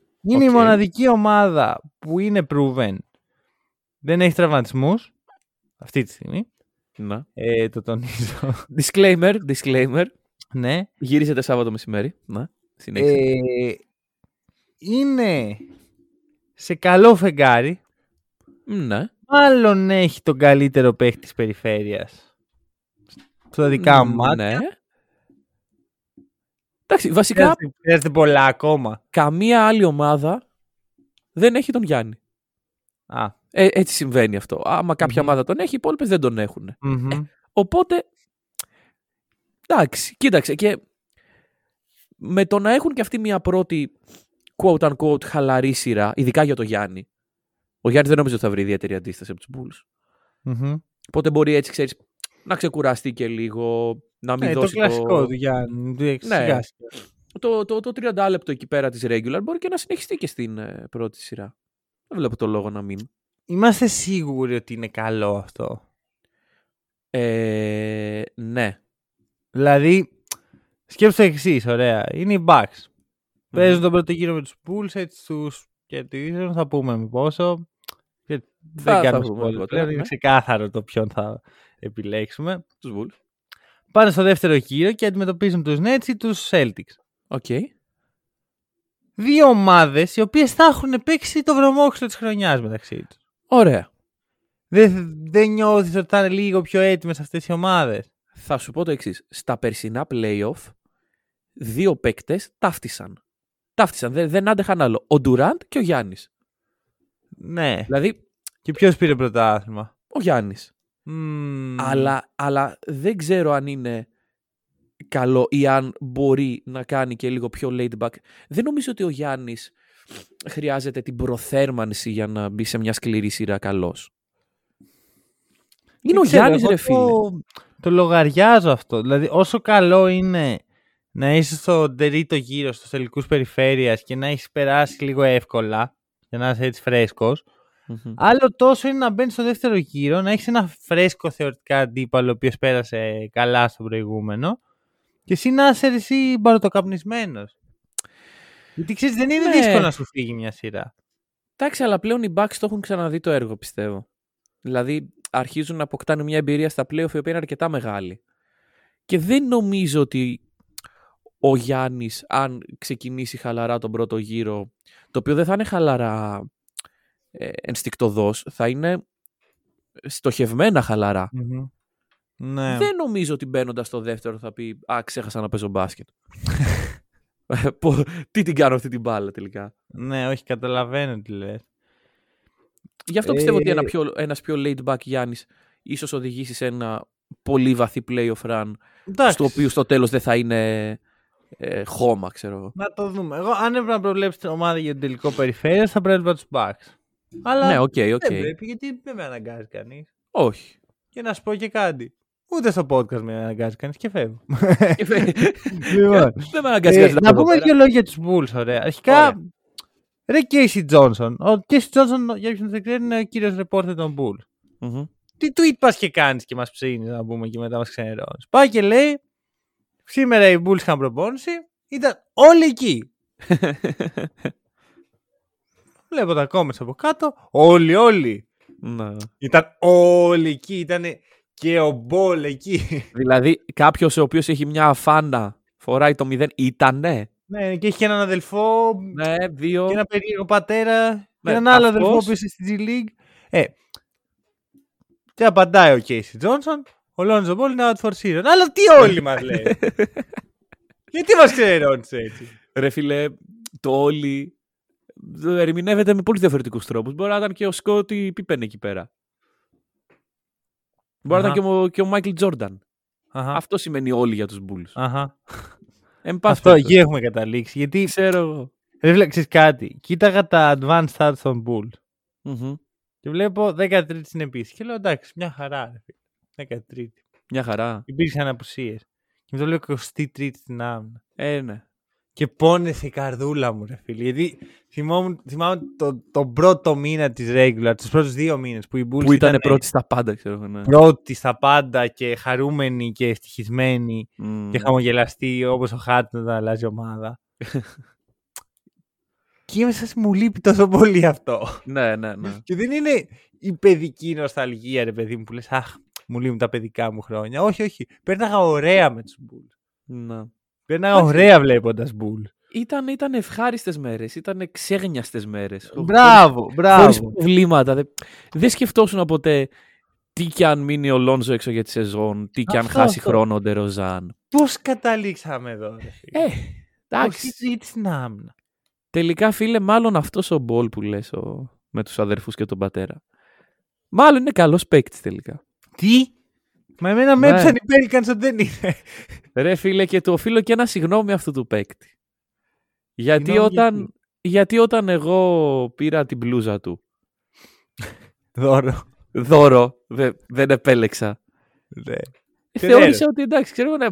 η Οκ. μοναδική ομάδα που είναι proven. Δεν έχει τραυματισμούς. Αυτή τη στιγμή. Να. Ε, το τονίζω. Disclaimer, disclaimer. ναι. Γυρίζεται Σάββατο μεσημέρι. Να. Συνέχισε. Ε, είναι σε καλό φεγγάρι. ναι. Μάλλον έχει τον καλύτερο παίχτη της περιφέρειας. Στα δικά μου μάτια. Ναι. Εντάξει, βασικά Χρειάζεται, χρειάζεται πολλά ακόμα. καμία άλλη ομάδα δεν έχει τον Γιάννη. Α, Ε, έτσι συμβαίνει αυτό. Άμα κάποια Μμμ. ομάδα τον έχει, οι υπόλοιπες δεν τον έχουν. μμμ. Οπότε, εντάξει, κοίταξε και με το να έχουν και αυτοί μια πρώτη quote unquote χαλαρή σειρά, ειδικά για το Γιάννη. Ο Γιάννης δεν νομίζω ότι θα βρει ιδιαίτερη αντίσταση από τους Bulls. Μμμ. Οπότε μπορεί έτσι, ξέρεις, να ξεκουραστεί και λίγο, να μην Ε, το δώσει κλασικό του Γιάννη. του σιγά σιγά. το, το, το 30 λεπτό εκεί πέρα της regular μπορεί και να συνεχιστεί και στην ε, πρώτη σειρά. Δεν βλέπω το λόγο να μην. Είμαστε σίγουροι ότι είναι καλό αυτό; Ε, ναι. Δηλαδή, σκέψου το εξής, ωραία. Είναι οι Bucks. Παίζουν τον πρώτο γύρο με τους Bulls, έτσι τους κερδίζουν, θα πούμε με πόσο. Και δεν θα κάνουμε πούμε spoiler αργότερα, πλέον, είναι ναι. ξεκάθαρο το ποιον θα επιλέξουμε. Τους Bulls. Πάνε στο δεύτερο γύρο και αντιμετωπίζουν τους Nets ή τους Celtics. Οκ. Δύο ομάδες οι οποίες θα έχουν παίξει το βρωμόξυλο της χρονιάς μεταξύ τους. Ωραία. Δεν, δεν νιώθεις ότι θα είναι λίγο πιο έτοιμες αυτές οι ομάδες; Θα σου πω το εξής. Στα περσινά playoff, δύο παίκτες ταύτισαν. Ταύτισαν, δεν, δεν άντεχαν άλλο. Ο Ντουράντ και ο Γιάννης. Ναι. Δηλαδή, Και ποιος πήρε πρωτάθλημα; ο Γιάννης. Μμμ. Αλλά, αλλά δεν ξέρω αν είναι καλό ή αν μπορεί να κάνει και λίγο πιο laid back. Δεν νομίζω ότι ο Γιάννης χρειάζεται την προθέρμανση για να μπει σε μια σκληρή σειρά καλός; Είναι Δεν ο ξέρω, Γιάννης, εγώ ρε φίλε. Το, το λογαριάζω αυτό. Δηλαδή, όσο καλό είναι να είσαι στο τρίτο γύρο, στους τελικούς περιφέρειας και να έχεις περάσει λίγο εύκολα για να είσαι έτσι φρέσκος. Μμμ. Άλλο τόσο είναι να μπαίνεις στο δεύτερο γύρο, να έχεις ένα φρέσκο θεωρητικά αντίπαλο, ο οποίος πέρασε καλά στο προηγούμενο, και εσύ να είσαι εσύ μπαρωτοκαπνισμένο. Γιατί ξέρεις, δεν είναι Ναι. δύσκολο να σου φύγει μια σειρά. Εντάξει, αλλά πλέον οι Bucks το έχουν ξαναδεί το έργο, πιστεύω. Δηλαδή, αρχίζουν να αποκτάνε μια εμπειρία στα playoff η οποία είναι αρκετά μεγάλη. Και δεν νομίζω ότι ο Γιάννης, αν ξεκινήσει χαλαρά τον πρώτο γύρο, το οποίο δεν θα είναι χαλαρά ε, ενστικτοδός, θα είναι στοχευμένα χαλαρά. Ναι. Δεν νομίζω ότι μπαίνοντας στο δεύτερο θα πει Α, ξέχασα να παίζω μπάσκετ. Ε, πω- Τι την κάνω αυτή την μπάλα τελικά; ναι, όχι, καταλαβαίνω τι λες. Γι' αυτό πιστεύω ότι Ε, ένα πιο, ένας πιο laid back Γιάννης ίσως οδηγήσει σε ένα πολύ βαθύ playoff run, Εντάξει, στο οποίο στο τέλος δεν θα είναι ε, χώμα, ξέρω εγώ. να το δούμε. Εγώ, αν έπρεπε να προβλέψω την ομάδα για τον τελικό περιφέρειας, θα έπαιρνα τους Bucks. Αλλά Ναι, οκ, οκ. δεν πρέπει, γιατί δεν με αναγκάζει κανείς. Όχι. Και να σου πω και κάτι. Ούτε στο podcast με αναγκάζει κανείς και φεύγω. Και φε- Λοιπόν, δεν με αναγκάζει Ε, κανείς να πω πούμε πέρα. δύο λόγια για τους Bulls, ωραία. Αρχικά, Ωραία. ρε K.C. Johnson. Ο K.C. Johnson, για όποιον δεν ξέρει, είναι ο κύριος ρεπόρτερ των Bulls. Μμμ. Τι tweet πας και κάνεις και μας ψήνεις, να πούμε και μετά μας ξενερώνεις. Πάει και λέει, σήμερα οι Bulls είχαν προπόνηση, ήταν όλοι εκεί. Βλέπω τα comments από κάτω. Όλοι, όλοι. ναι. Ήταν όλοι εκεί. Ήταν και ο Ball εκεί. Δηλαδή, κάποιος ο οποίος έχει μια φανέλα φοράει το 0 ήτανε; ναι, και έχει και έναν αδελφό. Ναι, δύο. Και ένα περίεργο πατέρα. Ναι, και έναν άλλο αυτός. αδελφό που είναι στη G League. Ε, και απαντάει ο Casey Johnson. Ο Lonzo Ball είναι out for season. Αλλά τι όλοι μας λέει. Γιατί μας ξερώνεις έτσι; Ρε φίλε, το όλοι ερμηνεύεται με πολύ διαφορετικούς τρόπους. Μπορεί να ήταν και ο Σκότι Πίπεν εκεί πέρα. Μπορεί να Αχα. ήταν και ο, και ο Μάικλ Τζόρνταν. Αχα. Αυτό σημαίνει όλοι για τους Bulls. Αχα. Εν πάση Αυτό περιπτώσει. εκεί έχουμε καταλήξει. Γιατί Ξέρω εγώ. Ρε φίλε, ξέρεις κάτι. Κοίταγα τα advanced stats των Bulls. Μμμ. Και βλέπω 13η συνεπίση. Και λέω εντάξει, μια χαρά. Ρε, φίλε. 13η. Μια χαρά. Υπήρξαν απουσίες. Και μετά βλέπω 23η στην άμυνα. Ε, ναι. Και πόνεσε η καρδούλα μου, ρε φίλε. Γιατί θυμόμουν, θυμάμαι το, το πρώτο μήνα της regular, τους πρώτους δύο μήνες που οι Bulls Που ήταν πρώτη στα πάντα, ξέρω εγώ. Ναι. πρώτοι στα πάντα και χαρούμενοι και ευτυχισμένοι Μμ. και χαμογελαστοί όπως ο Χάτν όταν αλλάζει ομάδα. και είμαι σαν μου λείπει τόσο πολύ αυτό. Ναι, ναι, ναι. Και δεν είναι η παιδική νοσταλγία, ρε παιδί μου, που λες Αχ, μου λείπουν τα παιδικά μου χρόνια. Όχι, όχι. Πέρναγα ωραία με τους Bulls. ναι. Πέρναγα ωραία βλέποντας Bulls. Ήταν, ήταν ευχάριστες μέρες, ήταν ξέγνιαστες μέρες. Μπράβο, Χωρίς μπράβο. προβλήματα. Δεν, δεν σκεφτόσουν ποτέ τι κι αν μείνει ο Λόνζο έξω για τη σεζόν, τι κι αν Αυτό, χάσει αυτό. χρόνο ο Ντεροζάν. Πώς καταλήξαμε εδώ, ρε φίλε. Ε, εντάξει. Όχι συζήτηση στην άμυνα. Τελικά, φίλε, μάλλον αυτός ο Μπολ που λες ο, με τους αδερφούς και τον πατέρα. Μάλλον είναι καλός παίκτης τελικά. Τι; Μα εμένα με Ναι. έπεισαν οι Pelicans ότι δεν είναι. Ρε φίλε, και του οφείλω και ένα συγγνώμη αυτού του παίκτη. Γιατί Συγγνώμη όταν, γιατί; γιατί όταν εγώ πήρα την μπλούζα του, Δώρο. δώρο, δε- δεν επέλεξα. Ναι. Θεώρησα ότι εντάξει, ξέρω εγώ, ναι,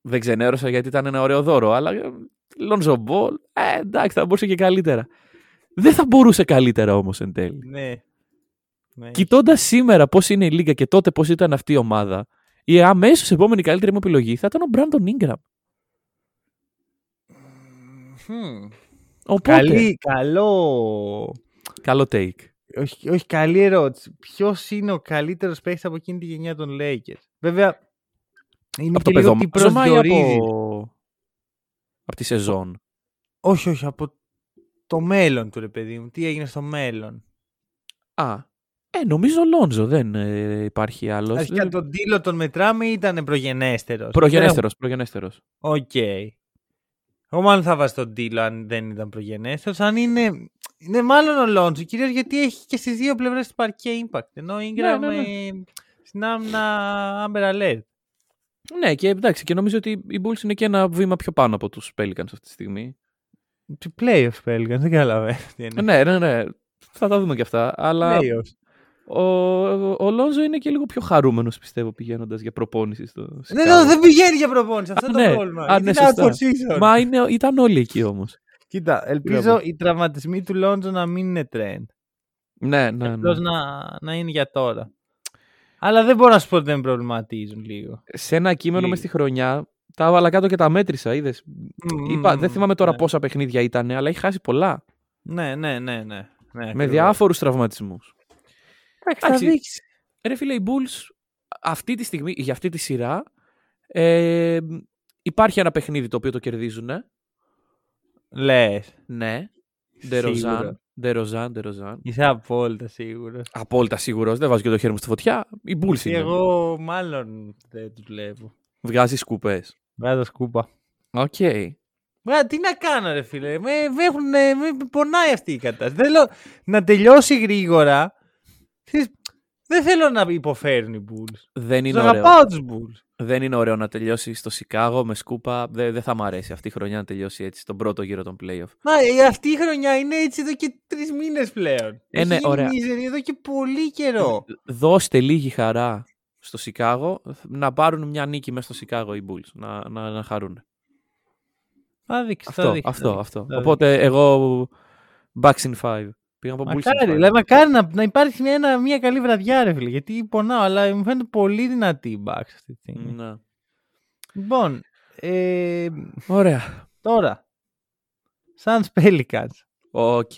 δεν ξενέρωσα γιατί ήταν ένα ωραίο δώρο, αλλά Λόνζο Μπολ, ε, εντάξει, θα μπορούσε και καλύτερα. Δεν θα μπορούσε καλύτερα όμως εν τέλει. Ναι. Ναι. Κοιτώντας σήμερα πώς είναι η Λίγκα και τότε πώς ήταν αυτή η ομάδα, η αμέσως επόμενη καλύτερη μου επιλογή θα ήταν ο Μπράντον Ingram. Μμμ. Οπότε. Καλή, καλό. Καλό take. Όχι, όχι, καλή ερώτηση. Ποιος είναι ο καλύτερος παίκτης από εκείνη τη γενιά των Lakers; Βέβαια, είναι Από το και λίγο τι παιδομάζωμα ή προσδιορίζει. από... από τη σεζόν. Όχι, όχι, από το μέλλον του ρε παιδί μου. Τι έγινε στο μέλλον; Α, ε, νομίζω Λόνζο δεν ε, υπάρχει άλλος. Αρχικά τον D'Lo τον μετράμε ή ήταν προγενέστερος. Προγενέστερος, προγενέστερος. Οκ. Εγώ μάλλον θα βάζω τον D'Lo αν δεν ήταν προγενέστερος. Αν είναι. Είναι μάλλον ο Λόντζο, κυρίως γιατί έχει και στις δύο πλευρές του παρκέ impact. Ενώ ο Ingram ναι, ναι. ε, στην άμυνα Amber Alert. Ναι, και εντάξει, και νομίζω ότι οι Bulls είναι και ένα βήμα πιο πάνω από τους Pelicans αυτή τη στιγμή. Του playoffs Pelicans, δεν καταλαβαίνω τι είναι. ναι, ναι, ναι. Θα τα δούμε και αυτά. Αλλά Playoffs. Ο, ο, ο Λόνζο είναι και λίγο πιο χαρούμενος, πιστεύω, πηγαίνοντας για προπόνηση στο Ναι, Σικάγο. ναι, δεν πηγαίνει για προπόνηση. Αυτό Α, είναι ναι. το πρόβλημα. Α, Γιατί ναι, είναι out σωστά. for season. Μα είναι, ήταν όλοι εκεί όμως. Κοίτα, ελπίζω Μπράβο. οι τραυματισμοί του Λόντζο να μην είναι trend. Ναι, ναι, ναι. Απλώς να, να είναι για τώρα. Αλλά δεν μπορώ να σου πω ότι δεν με προβληματίζουν λίγο. Σε ένα κείμενο Τι; μες στη χρονιά τα έβαλα κάτω και τα μέτρησα, είδες. Είπα, δεν θυμάμαι τώρα ναι. πόσα παιχνίδια ήταν, αλλά έχει χάσει πολλά. Ναι, ναι, ναι, ναι. ναι Με ακριβώς. διάφορους τραυματισμούς. Εντάξει, θα Εντάξει. δείξει. Ρε φίλε, οι Bulls αυτή τη στιγμή, για αυτή τη σειρά, ε, υπάρχει ένα παιχνίδι το οποίο το κερδίζουν. Λες. Ναι. Σίγουρα. Ντεροζάν. Ντεροζάν, Ντεροζάν. Είσαι απόλυτα σίγουρος. Απόλυτα σίγουρος, δεν βάζω και το χέρι μου στη φωτιά. Οι Bulls είναι. Εγώ μάλλον δεν τους βλέπω. Βγάζεις σκούπες. Βγάζω σκούπα. Οκ. Μα τι να κάνω, ρε φίλε. Με, με, έχουν, με πονάει αυτή η κατάσταση. Θέλω να τελειώσει γρήγορα. Ξέρεις, Δεν θέλω να υποφέρουν οι Bulls. Δεν Τους είναι ωραίο. αγαπάω τους Bulls. Δεν είναι ωραίο να τελειώσει στο Σικάγο με σκούπα. Δεν, δεν θα μ' αρέσει αυτή η χρονιά να τελειώσει έτσι τον πρώτο γύρο των playoff. Μα ε, αυτή η χρονιά είναι έτσι εδώ και τρεις μήνες πλέον. Ε, Έχει ναι, γίνει ωραία. μίζερη εδώ και πολύ καιρό. Δώστε λίγη χαρά στο Σικάγο να πάρουν μια νίκη μέσα στο Σικάγο οι Bulls. Να, να, να χαρούν. Θα δείξει. θα Αυτό, δείξει, αυτό, θα αυτό. δείξει. Οπότε εγώ Bucks in 5. Πήγα από Bulls in Μακάρι, 5. δηλαδή, μακάρι να, να υπάρχει μια, ένα- μια καλή βραδιά, ρε φίλε. Γιατί πονάω, αλλά μου φαίνεται πολύ δυνατή οι Bucks αυτή τη στιγμή. Ναι. Λοιπόν, ε, Ωραία. τώρα. Suns Pelicans. Οκ.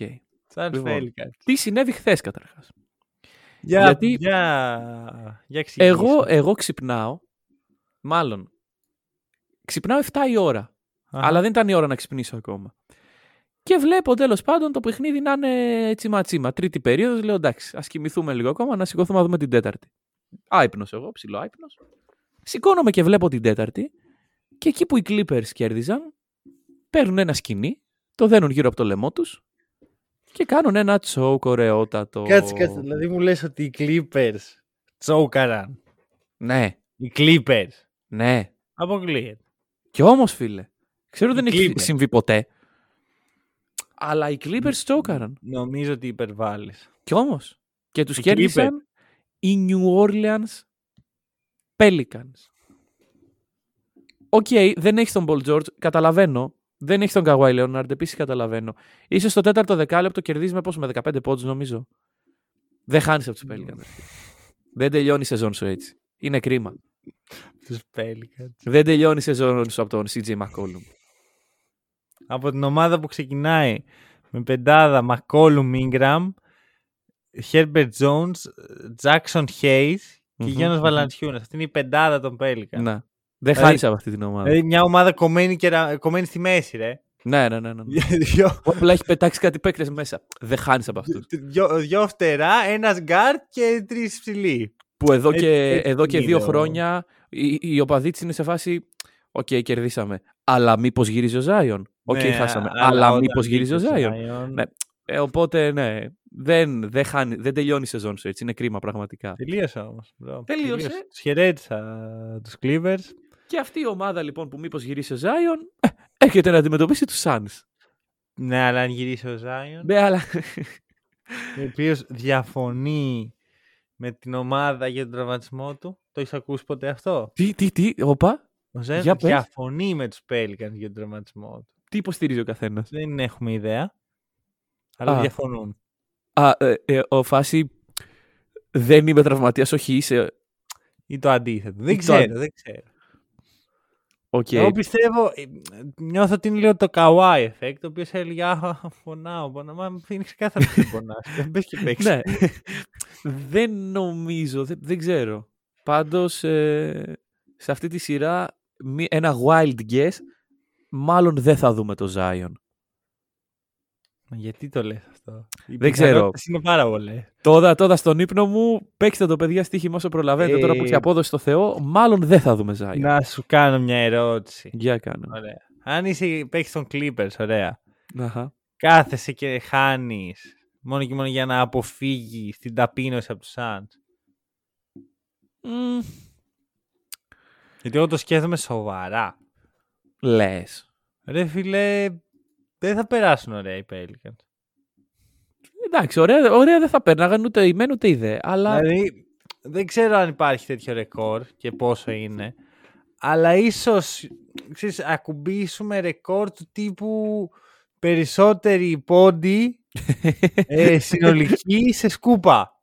Suns Λοιπόν. Pelicans. Τι συνέβη χθες καταρχάς; Για, Γιατί- για, για εξηγήσου. Εγώ, εγώ ξυπνάω, μάλλον, ξυπνάω 7 η ώρα, Αχα. αλλά δεν ήταν η ώρα να ξυπνήσω ακόμα. Και βλέπω τέλος πάντων το παιχνίδι να είναι τσίμα τσίμα. Τρίτη περίοδος, λέω εντάξει, ας κοιμηθούμε λίγο ακόμα, να σηκωθούμε να δούμε την Τέταρτη. Άϊπνος εγώ, ψηλό άϊπνος. Σηκώνομαι και βλέπω την Τέταρτη και εκεί που οι Clippers κέρδιζαν, παίρνουν ένα σκηνή, το δένουν γύρω από το λαιμό τους και κάνουν ένα τσόκ ωραιότατο. Κάτσε, κάτσε. Δηλαδή μου λες ότι οι Clippers τσόκαραν. Ναι, Οι Clippers. ναι. Αποκλείεται. Κι όμως, φίλε, ξέρω Οι δεν έχει Clippers. συμβεί ποτέ. Αλλά οι Clippers τσόκαραν. Νομίζω ότι υπερβάλλεις. Κι όμως. Και τους Οι κέρδισαν οι New Orleans Pelicans. Οκ, δεν έχει τον Paul George, καταλαβαίνω. Δεν έχει τον Kawhi Leonard, επίσης καταλαβαίνω. Είσαι στο τέταρτο δεκάλεπτο, κερδίζεις με πόσο, με 15 πόντους νομίζω. Δεν χάνεις από τους Pelicans. δεν τελειώνει η σεζόν σου έτσι. Είναι κρίμα. Τους Pelicans. Δεν τελειώνει η σεζόν σου από τον CJ McCollum. Από την ομάδα που ξεκινάει με πεντάδα McCollum Ingram, Herbert Jones, Jackson Hayes και Μμμ, Γιώνας μμμ. Βαλαντσιούνας. Αυτή είναι η πεντάδα των Pelicans. Να. Δεν Δηλαδή- χάνει από αυτή την ομάδα. Δηλαδή μια ομάδα κομμένη, και, ρα- κομμένη στη μέση, ρε. Ναι, ναι, ναι. ναι. δυο, Απλά έχει πετάξει κάτι παίκτες μέσα. Δεν χάνεις από αυτούς. δυο, δυο φτερά, ένας γκαρντ και τρεις ψηλοί. Που εδώ Έτσι- και, έτσι εδώ και είναι δύο ο- χρόνια οι, οι οπαδοί της είναι σε φάση. Οκ, κερδίσαμε. Αλλά μήπως γύριζε ο Ζάιον. Οκ, Ναι, χάσαμε. αλλά Αλλά όταν μήπως γύριζε ο βγήκε Ζάιον. Zion, Ναι. Ε, οπότε ναι, δεν, δεν, χάνει, δεν τελειώνει η σεζόν σου έτσι. Είναι κρίμα πραγματικά. Τελείωσε όμως. bro. Τελείωσε. Τους χαιρέτησα τους Clippers. Και αυτή η ομάδα λοιπόν που μήπως γυρίσει ο Ζάιον ε, έρχεται να αντιμετωπίσει τους Suns. Ναι, αλλά αν γυρίσει ο Zion, Ναι, αλλά. ο οποίος διαφωνεί με την ομάδα για τον τραυματισμό του. Το έχεις ακούσει ποτέ αυτό; τι, τι, τι, οπα, Ο Zion Για πες. διαφωνεί με τους Pelicans για τον τραυματισμό του. Τι υποστηρίζει ο καθένας; Δεν έχουμε ιδέα. Αλλά Α. διαφωνούν. Α, ε, ε, ο φάση. Δεν είμαι τραυματίας, όχι είσαι. Ή το αντίθετο. Δεν Ή το ξέρω, αν- δεν ξέρω. Οκ. Εγώ πιστεύω, ε, νιώθω ότι είναι λίγο το Kawhi effect, το οποίος έλεγε «Α, πονάω, πονάω». Μα είναι ξεκάθαρο ότι πονάς. Δεν πες και παίξεις. ναι. δεν νομίζω, δεν, δεν ξέρω. Πάντως, ε, σε αυτή τη σειρά, μη- ένα wild guess, μάλλον δεν θα δούμε το Zion. Μα Γιατί το λες αυτό; Οι Δεν ξέρω. πιθανότητες είναι πάρα πολλές. Τώρα, τώρα στον ύπνο μου, παίξτε το παιδιά στοίχημα όσο προλαβαίνετε. Τώρα που Ε, έχει απόδοση στο Θεό, μάλλον δεν θα δούμε Zion. Να σου κάνω μια ερώτηση. Για κάνω. Ωραία. Αν είσαι παίξεις των Clippers, ωραία. Αχα. Κάθεσαι και χάνεις μόνο και μόνο για να αποφύγεις την ταπείνωση από τους Suns. Μμ, Γιατί εγώ το σκέφτομαι σοβαρά. Λες. Ρε φίλε, δεν θα περάσουν ωραία οι Pelicans. Εντάξει, ωραία, ωραία δεν θα πέρναγαν ούτε η μεν ούτε η δε. Αλλά Δηλαδή, δεν ξέρω αν υπάρχει τέτοιο ρεκόρ και πόσο είναι. Αλλά ίσως, ξέρεις, ακουμπήσουμε ρεκόρ του τύπου περισσότεροι πόντι ε, συνολική σε σκούπα.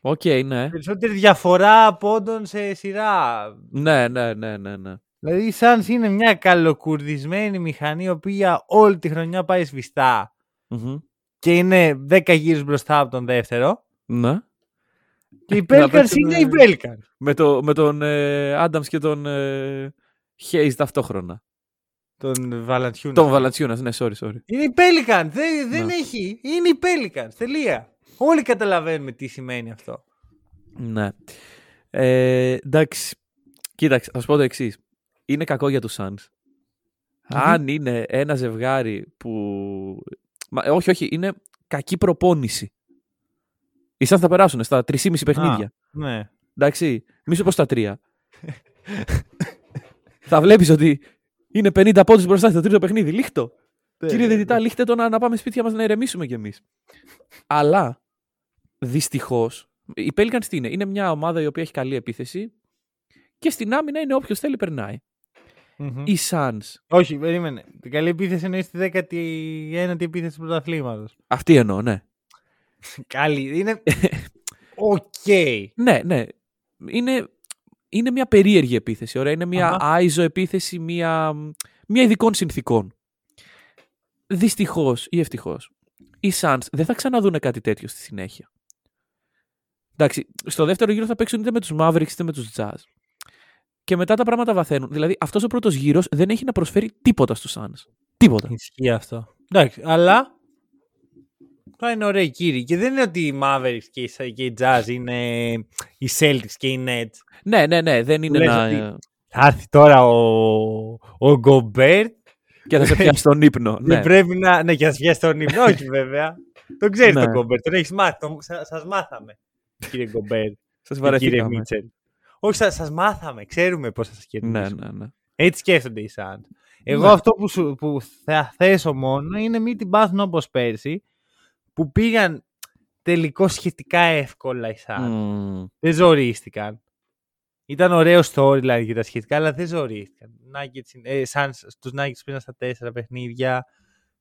οκ, ναι. Περισσότερη διαφορά πόντων σε σειρά. Ναι, ναι, ναι, ναι, ναι. Δηλαδή οι Suns είναι μια καλοκουρδισμένη μηχανή η οποία όλη τη χρονιά πάει σβηστά Μμμ. και είναι 10 γύρους μπροστά από τον δεύτερο. Ναι. Και οι Να Pelicans παίξουμε- είναι οι Pelicans. Με, το, με τον ε, Adams και τον ε, Hayes ταυτόχρονα. Τον Βαλαντσιούνα. Τον Βαλατσιούνα, ναι, sorry, sorry. Είναι οι Pelicans. Δεν, δεν Ναι. έχει. Είναι οι Pelicans. Τελεία. Όλοι καταλαβαίνουμε τι σημαίνει αυτό. Ναι. Ε, εντάξει. Κοίταξε, θα σου πω το εξής. Είναι κακό για τους Suns. Αν είναι ένα ζευγάρι που. Μα, ε, όχι, όχι, είναι κακή προπόνηση. Οι Suns θα περάσουν στα 3,5 παιχνίδια. Ναι. Εντάξει, μη σου πω στα τρία. θα βλέπεις ότι είναι 50 πόντους μπροστά στο τρίτο παιχνίδι. Λίχτο. Κύριε Δεδιτά, λίχτε το να, να πάμε σπίτια μας να ηρεμήσουμε κι εμείς. Αλλά δυστυχώς, οι Pelicans τι είναι; Είναι μια ομάδα η οποία έχει καλή επίθεση και στην άμυνα είναι όποιος θέλει περνάει. Μμμ. Οι Suns, Όχι, περίμενε. Την καλή επίθεση εννοείς τη 19η επίθεση του πρωταθλήματος. αυτή εννοώ, ναι. Καλή. Είναι. Οκ. Ναι, ναι. Είναι, είναι μια περίεργη επίθεση. Ωραία. Είναι μια Αχα. iso επίθεση, μια, μια ειδικών συνθήκων. δυστυχώς ή ευτυχώς, οι Suns δεν θα ξαναδούν κάτι τέτοιο στη συνέχεια. Εντάξει, στο δεύτερο γύρο θα παίξουν είτε με τους Mavericks είτε με τους Jazz. Και μετά τα πράγματα βαθαίνουν. Δηλαδή, αυτός ο πρώτος γύρος δεν έχει να προσφέρει τίποτα στους Suns. Τίποτα. Ισχύει αυτό. Εντάξει, αλλά θα είναι ωραίοι κύριοι. Και δεν είναι ότι οι Mavericks και οι, και οι Jazz είναι οι Celtics και οι Nets. Ναι, ναι, ναι, δεν είναι λες να. ότι- Θα έρθει τώρα ο, ο Γκομπέρτ και θα σε πιάσει στον ύπνο. και ναι. πρέπει να. Ναι, και θα πιάσει στον ύπνο. Όχι, βέβαια. Τον ξέρεις Ναι. τον Γκομπέρτ. Τον έχεις μάθει. Τον... Σα σας μάθαμε. Κύριε Γκομπέρτ. Σας και Κύριε βαρεθήκαμε. Μίτσελ. Όχι, σα σας μάθαμε. Ξέρουμε πώς θα σας κερδίσουμε. Ναι, ναι, ναι. Έτσι σκέφτονται οι Suns. Εγώ Ναι. αυτό που, σου, που θα θέσω μόνο είναι μην την πάθουν όπως πέρσι που πήγαν τελικό σχετικά εύκολα οι Suns. Μμμ. Δεν ζορίστηκαν. Ήταν ωραίο storyline και τα σχετικά, αλλά δεν ζορίστηκαν. Nuggets, είναι- ε, Suns, στους Nuggets πήγαν στα τέσσερα παιχνίδια.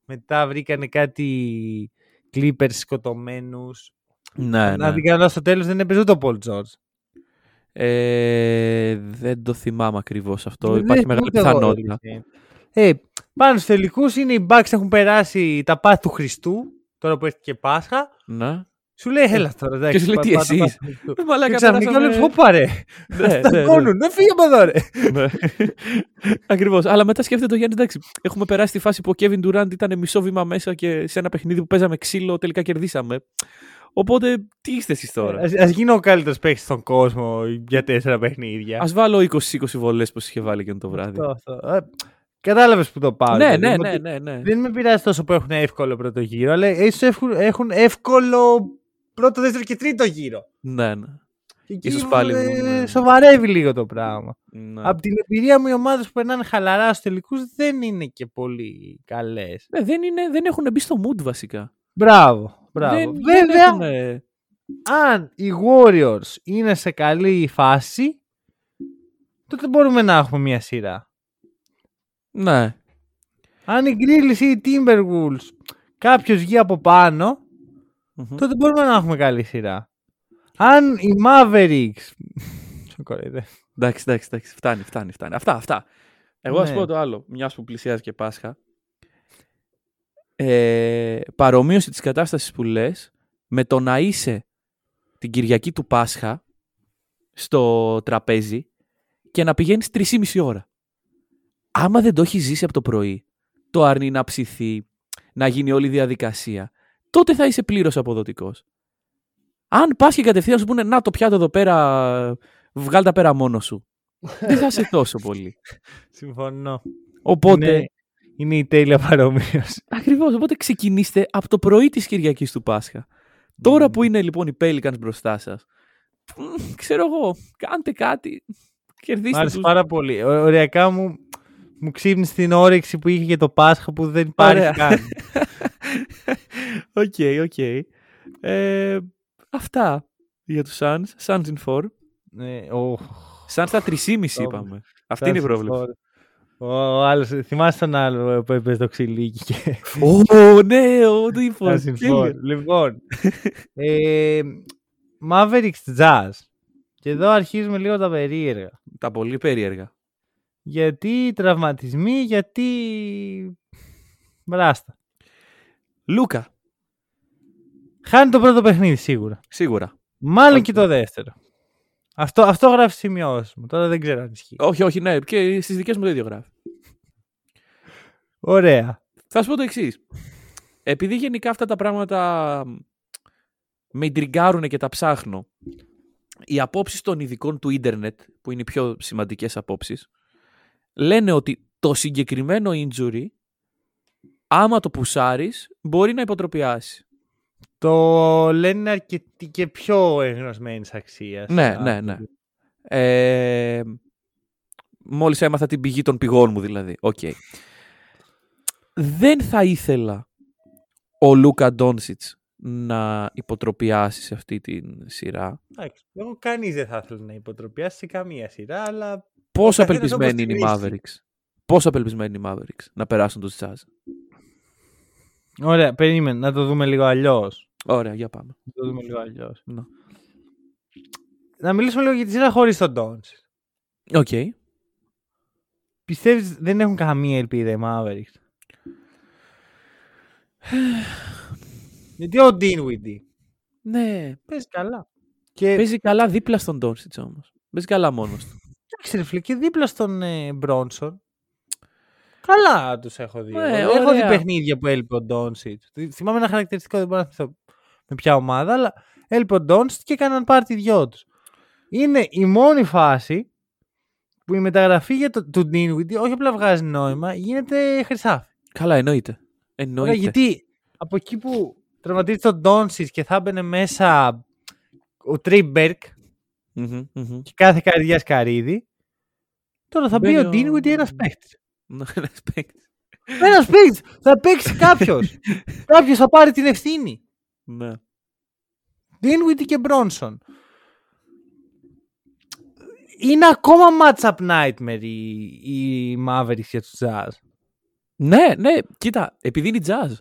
Μετά βρήκανε κάτι Clippers σκοτωμένους. Ναι, Να ναι. δει καλά στο τέλος δεν έπαιζε ούτε ο Paul George. Ε, δεν το θυμάμαι ακριβώς αυτό. Δεν Υπάρχει θυμάμαι μεγάλη ούτε εγώ, πιθανότητα. αλήθεια. Ε, πάνω στους τελικούς είναι οι Bucks έχουν περάσει τα πάθη του Χριστού, τώρα που έρχεται και Πάσχα. Ναι. Σου λέει, έλα τώρα, εντάξει. Και σου λέει, πά- τι, πά- τα εσείς; πάθη του Χριστού. Ε, μαλάκα, Και ξαφνικά περάσαμε- βλέπεις, «Ωπα, ρε, Ναι, ναι, τα ναι. κόνουν, δεν φύγε από εδώ, ρε. Ναι. Ακριβώς. Αλλά μετά σκέφτεται ο Γιάννη, εντάξει, έχουμε περάσει τη φάση που ο Kevin Durant ήταν μισό βήμα μέσα και σε ένα παιχνίδι που παίζαμε ξύλο τελικά κερδίσαμε. Οπότε, τι είστε εσεί τώρα; Ας, ας γίνω ο καλύτερος παίκτης στον κόσμο για τέσσερα παιχνίδια. Α βάλω 20-20 βολές που είχε βάλει και το βράδυ. Αυτό, αυτό. Ε, Κατάλαβες που το πάω. Ναι, δηλαδή, ναι, ότι ναι, ναι, ναι. Δεν με πειράζει τόσο που έχουν εύκολο πρώτο γύρο, αλλά ίσως έχουν, έχουν εύκολο πρώτο, δεύτερο και τρίτο γύρο. ναι, ναι. Και εκεί Ίσως πάλι ε, μου, ναι. σοβαρεύει λίγο το πράγμα. ναι. Από την εμπειρία μου, οι ομάδες που περνάνε χαλαρά στους τελικούς δεν είναι και πολύ καλές. Ναι, δεν, είναι, δεν έχουν μπει στο mood βασικά. Μπράβο. Μπράβο. Δεν, Βέβαια, δεν έχουν... αν οι Warriors είναι σε καλή φάση, τότε μπορούμε να έχουμε μια σειρά. Ναι. Αν οι Grizzlies ή οι Timberwolves κάποιος βγει από πάνω, Μμμ. τότε μπορούμε να έχουμε καλή σειρά. Αν οι Mavericks. Σε κοροϊδεύω. Εντάξει, εντάξει, εντάξει. Φτάνει, φτάνει, φτάνει. Αυτά, αυτά. Εγώ ας Ναι. πω το άλλο, μιας που πλησιάζει και Πάσχα. Ε, παρομοίωση της κατάστασης που λες με το να είσαι την Κυριακή του Πάσχα στο τραπέζι και να πηγαίνεις 3,5 ώρα. Άμα δεν το έχεις ζήσει από το πρωί, το αρνεί να ψηθεί, να γίνει όλη η διαδικασία, τότε θα είσαι πλήρως αποδοτικός. Αν πας και κατευθείαν σου πούνε να το πιάτο εδώ πέρα, βγάλ τα πέρα μόνος σου. δεν θα είσαι τόσο πολύ. Συμφωνώ. Οπότε, Είναι, είναι η τέλεια παρομοίωση. ακριβώς, οπότε ξεκινήστε από το πρωί της Κυριακής του Πάσχα. Τώρα που είναι λοιπόν οι Pelicans μπροστά σας, μ, ξέρω εγώ, κάντε κάτι, Μ' κερδίστε άρεσε τους. πάρα πολύ. Ο- Οριακά μου, μου ξύπνησε την όρεξη που είχε για το Πάσχα που δεν υπάρχει Ωραία. καν. Οκ, οκ. Ε, αυτά για τους Suns. Suns in 4. Ναι, ο- Suns στα 3,5 είπαμε. Αυτή είναι η πρόβλεψη. Ο άλλος, θυμάσαι τον άλλο που έπαιζε το ξυλίκι και Ω, ναι, ο τύπος. Fantasy Τέλεια. Four. Λοιπόν, ε, Mavericks Jazz. Και εδώ αρχίζουμε λίγο τα περίεργα. Τα πολύ περίεργα. Γιατί τραυματισμοί, γιατί μπράστα. Λούκα, Χάνει το πρώτο παιχνίδι σίγουρα. σίγουρα. Μάλλον Όχι. και το δεύτερο. Αυτό, αυτό γράφει σημειώσεις μου. Τώρα δεν ξέρω αν ισχύει. Όχι, όχι, ναι, και στις δικές μου το ίδιο γράφει. Ωραία. Θα σου πω το εξής. Επειδή γενικά αυτά τα πράγματα με ιντριγκάρουν και τα ψάχνω, οι απόψεις των ειδικών του ίντερνετ, που είναι οι πιο σημαντικές απόψεις, λένε ότι το συγκεκριμένο injury, άμα το πουσάρεις, μπορεί να υποτροπιάσει. Το λένε αρκετοί και πιο εγνωσμένης αξίας. Ναι, ναι, ναι. Ε, μόλις έμαθα την πηγή των πηγών μου δηλαδή. Οκ. Δεν θα ήθελα ο Λούκα Ντόνσιτς να υποτροπιάσει σε αυτή τη σειρά. Εντάξει, εγώ κανείς δεν θα ήθελε να υποτροπιάσει σε καμία σειρά, αλλά. Πόσο Ο καθένας απελπισμένοι είναι οι όπως τη Mavericks; Πόσο απελπισμένοι είναι οι Mavericks να περάσουν τους Jazz; Ωραία, περίμενε να το δούμε λίγο αλλιώς. Ωραία, για πάμε. Να το δούμε λίγο αλλιώς. Να. Να μιλήσουμε λίγο για τη σειρά χωρίς τον Ντόνς. Οκ. Πιστεύεις δεν έχουν καμία ελπίδα οι Mavericks; Γιατί ο Dinwiddie Ναι, παίζει καλά. Και παίζει καλά δίπλα στον Ντόντσιτς όμως. Παίζει καλά μόνος του. εντάξει ρε φίλε, και δίπλα στον ε, Μπρόνσον. Καλά τους έχω δει. Ναι, έχω δει ωραία. παιχνίδια που έλειπε ο Ντόντσιτς. Θυμάμαι ένα χαρακτηριστικό, δεν μπορώ να θυμηθώ με ποια ομάδα, αλλά έλειπε ο Ντόνσιτ και έκαναν πάρτι δυο τους. Είναι η μόνη φάση που η μεταγραφή για το, του Dinwiddie όχι απλά βγάζει νόημα, γίνεται χρυσάφι. Καλά, εννοείται. Ωραία, Εννοείται. γιατί από εκεί που τραυματίζει τον Ντόνσιτ και θα έμπαινε μέσα ο Τρίμπερκ Μμμ, μμμ. και κάθε καρδιά καρύδι, τώρα θα μπει ο Μπαίνει ο- Dinwiddie ένας παίχτης. Ναι, ένας παίκτης. Ένας παίκτης. Θα παίξει κάποιος. κάποιος θα πάρει την ευθύνη. Ναι. Dinwiddie και Bronson. Είναι ακόμα match-up nightmare οι, οι Mavericks για τους Jazz. Ναι, ναι, κοίτα, επειδή είναι jazz.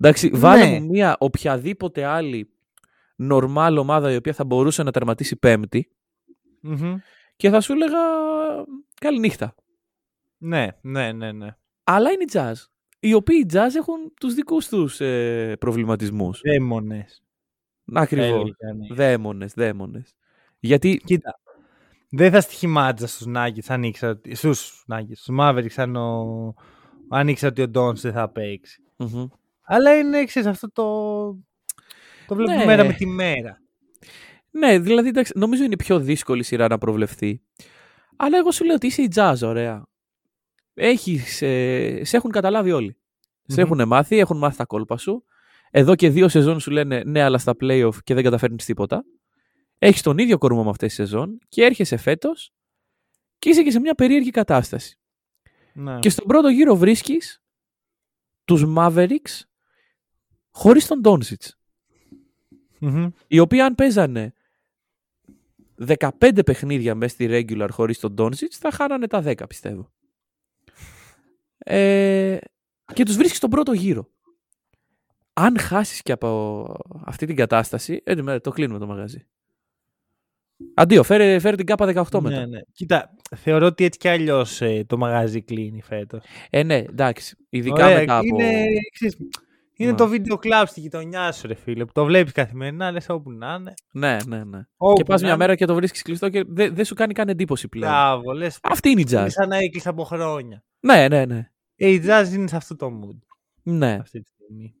Εντάξει, βάλε Ναι. μου μια οποιαδήποτε άλλη νορμάλ ομάδα η οποία θα μπορούσε να τερματίσει πέμπτη και θα σου έλεγα καληνύχτα. Ναι, ναι, ναι, ναι. Αλλά είναι οι jazz. Οι οποίοι οι jazz έχουν τους δικούς τους ε, προβληματισμούς. Δαίμονες. Ακριβώς. έλεγαν. Δαίμονες, δαίμονες. Γιατί, Κοίτα. Δεν θα στοιχημάτιζα στους Nuggets αν ήξερα ότι... Στους Nuggets, στους Mavericks αν, ο... αν ήξερα ότι ο Dons δεν θα παίξει. Μμμ. Αλλά είναι, ξέρεις, αυτό το... Το βλέπουμε Ναι. μέρα με τη μέρα. ναι, δηλαδή εντάξει, νομίζω είναι η πιο δύσκολη σειρά να προβλεφθεί. Αλλά εγώ σου λέω ότι είσαι η jazz, ωραία. Έχεις, ε, σε έχουν καταλάβει όλοι. Σε Μμμ. έχουν μάθει, έχουν μάθει τα κόλπα σου. Εδώ και δύο σεζόν σου λένε ναι, αλλά στα playoff και δεν καταφέρνεις τίποτα. Έχεις τον ίδιο κορμό με αυτές τις σεζόν και έρχεσαι φέτος και είσαι και σε μια περίεργη κατάσταση. Ναι. Και στον πρώτο γύρο βρίσκεις τους Mavericks χωρίς τον Doncic. Μμμ. Οι οποίοι αν παίζανε 15 παιχνίδια μέσα στη regular χωρίς τον Doncic θα χάνανε τα 10 πιστεύω. Ε, και τους βρίσκεις στον πρώτο γύρο. Αν χάσεις και από αυτή την κατάσταση, ε, ναι, το κλείνουμε το μαγαζί. Αντίο, φέρε, φέρε την κάπα 18 μετά. Ναι, ναι. Κοίτα, θεωρώ ότι έτσι κι αλλιώς το μαγαζί κλείνει φέτος. Ε, ναι, εντάξει. Ειδικά μετά από... Είναι, ξέρεις, είναι Ναι. το βίντεο κλαμπ στη γειτονιά σου, ρε φίλε. Που το βλέπεις καθημερινά, λες όπου να είναι. Ναι, ναι, ναι. Όπου και πας να μια είναι. μέρα και το βρίσκεις κλειστό και δεν δεν σου κάνει καν εντύπωση πλέον. Μπράβο, λες. Αυτή είναι η jazz. σαν να έκλεισε από χρόνια. Ναι, ναι, ναι. Ε, η jazz είναι σε αυτό το mood Ναι. αυτή τη στιγμή.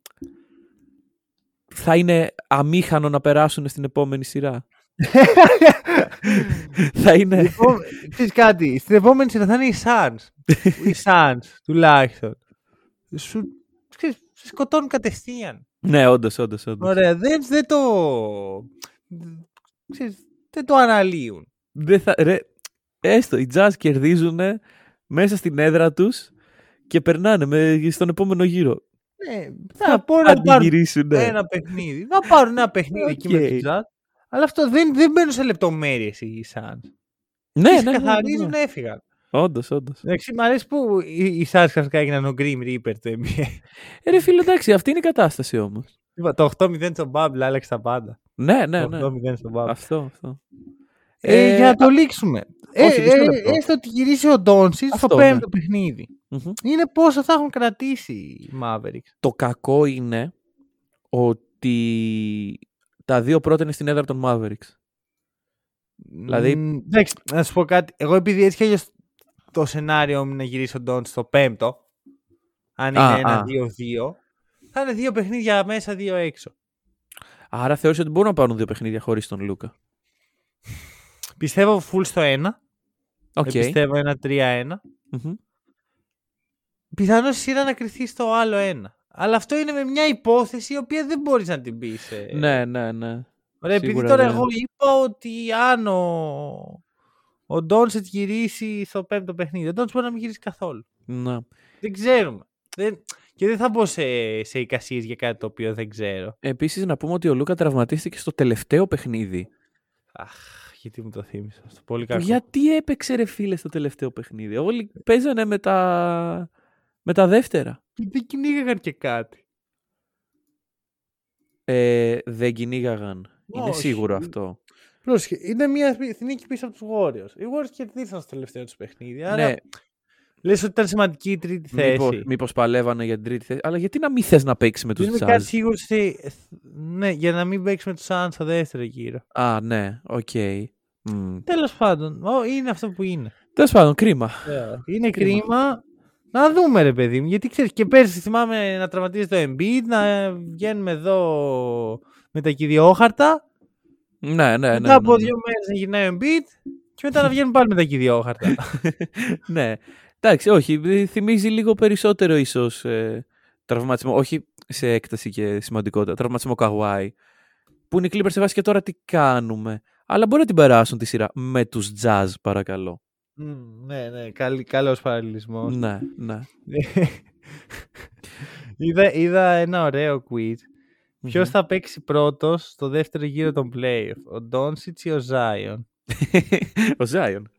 Θα είναι αμήχανο να περάσουν στην επόμενη σειρά. θα είναι... λοιπόν, ξέρεις κάτι, στην επόμενη σειρά θα είναι οι Suns. οι Suns, τουλάχιστον. Σου, ξέρεις, σε σκοτώνουν κατευθείαν. ναι, όντως, όντως, όντως. Ωραία, δεν, δεν το... Ξέρεις, δεν το αναλύουν. Δεν θα, ρε, έστω, οι Jazz κερδίζουν μέσα στην έδρα τους και περνάνε με, στον επόμενο γύρο. Ναι, θα μπορούν να πάρουν αντιγυρίσουν. ένα παιχνίδι. Να πάρουν ένα παιχνίδι εκεί με Οκ. τους Jazz. Αλλά αυτό δεν, δεν μπαίνουν σε λεπτομέρειες οι Suns. Ναι, Ναι, ναι, ναι, καθαρίζουν, ναι. έφυγαν. Όντως, όντως. Εντάξει, μ' αρέσει που οι, οι Suns ξαφνικά έγιναν ο Grim Reaper του NBA. Ε, ρε φίλε, εντάξει, αυτή είναι η κατάσταση όμως. Είπα, το 8-0 στο Bubble άλλαξε τα πάντα. Ναι, ναι, το ναι. 8-0 στο Bubble. Αυτό, αυτό. Ε, Ε, για να το λήξουμε. όχι, ε, μισό ε, λεπτό. έστω ότι γυρίσει ο Ντόνσι Αυτό, στο πέμπτο παιχνίδι. Μμμ. Είναι πόσο θα έχουν κρατήσει οι Mavericks. Το κακό είναι ότι τα δύο πρώτα είναι στην έδρα των Mavericks. Δηλαδή- Μ, εντάξει, να σου πω κάτι. Εγώ επειδή έτσι κι αλλιώς το σενάριο μου είναι να γυρίσει ο Ντόντσιτς στο πέμπτο, αν Α, είναι α. ένα-δύο-δύο, θα είναι δύο παιχνίδια μέσα, δύο έξω. Άρα θεώρησε ότι μπορούν να πάρουν δύο παιχνίδια χωρίς τον Λούκα. Πιστεύω full στο ένα. Οκ. Okay. Πιστεύω ένα 3-1. Μμμ. Πιθανώς η σειρά να κρυθεί στο άλλο ένα. Αλλά αυτό είναι με μια υπόθεση η οποία δεν μπορείς να την πεις. ε. Ναι, ναι, ναι. Ωραία, επειδή Σίγουρα τώρα ναι. εγώ είπα ότι αν ο, ο Ντόνσετ γυρίσει στο πέμπτο παιχνίδι, ο Ντόνσετ μπορεί να μην γυρίσει καθόλου. ναι. Δεν ξέρουμε. Δεν... Και δεν θα μπω σε, σε εικασίες για κάτι το οποίο δεν ξέρω. Επίσης να πούμε ότι ο Λούκα τραυματίστηκε στο τελευταίο παιχνίδι. Αχ, γιατί μου το θύμισε αυτό. Πολύ Που κακό. Γιατί έπαιξε ρε φίλε στο τελευταίο παιχνίδι; Όλοι παίζανε με τα, με τα δεύτερα. Γιατί κυνήγαγαν και κάτι. Ε, δεν κυνήγαγαν. Είναι Όχι. σίγουρο αυτό. Πρόσεχε, είναι μια νίκη πίσω από τους Warriors. Οι Warriors κερδίσαν στο τελευταίο τους παιχνίδι. Άρα Ναι, Λες ότι ήταν σημαντική η τρίτη θέση. Μήπως, μήπως παλεύανε για την τρίτη θέση. Αλλά γιατί να μην θες να παίξεις με τους Δεν είμαι κάτι Jazz. σίγουρος ότι. Ναι, για να μην παίξεις με τους Suns στο δεύτερο γύρο. Α, ναι, οκ. Μμ. Τέλος πάντων, ω, είναι αυτό που είναι. Τέλος πάντων, κρίμα. Είναι Κρίμα. κρίμα. Να δούμε, ρε παιδί μου. Γιατί ξέρεις, και πέρσι θυμάμαι να τραυματίζεται ο Embiid, να βγαίνουμε εδώ με τα κυριόχαρτα. Ναι, ναι, ναι. μετά ναι, από ναι. δύο μέρες να γυρνάει ο Embiid και μετά να βγαίνουμε πάλι με τα κυριόχαρτα. ναι. Εντάξει, όχι. ε, Θυμίζει λίγο περισσότερο ίσως ε, τραυματισμό. Όχι σε έκταση και σημαντικότητα. Τραυματισμό Καγουάη. Που είναι οι Clippers σε βάση και τώρα τι κάνουμε. Αλλά μπορεί να την περάσουν τη σειρά με τους Jazz, παρακαλώ. Μμ, ναι, ναι, καλή, καλός παραλληλισμός. Ναι, ναι. είδα, είδα ένα ωραίο quiz. Ποιος Μμμ. θα παίξει πρώτος στο δεύτερο γύρο των playoff, ο Ντόντσιτς ή ο Ζάιον. ο Ζάιον.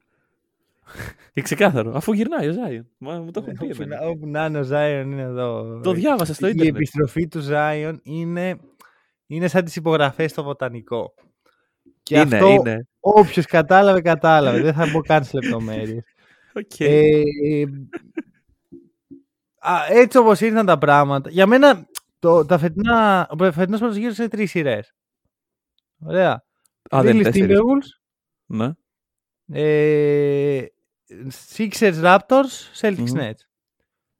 Και ξεκάθαρο. Αφού γυρνάει ο Ζάιον. Μα μου το έχουν πει Όπου εμένα. να- Όπου να είναι ο Ζάιον είναι εδώ. Το διάβασα στο Η ίντερνετ. επιστροφή του Ζάιον είναι, είναι σαν τις υπογραφές στο βοτανικό. Και Είναι, αυτό είναι. όποιος κατάλαβε, κατάλαβε. Δεν θα μπω καν σε λεπτομέρειες. Οκ. Ε, α, έτσι όπως ήρθαν τα πράγματα. Για μένα το, τα φετινά, ο φετινός πρώτος γύρος είναι τρεις σειρές. Ωραία. Α, δεν είναι Grizzlies τέσσερις. Timberwolves, Ναι. ε, Sixers Raptors, Celtics Μμμ. Nets.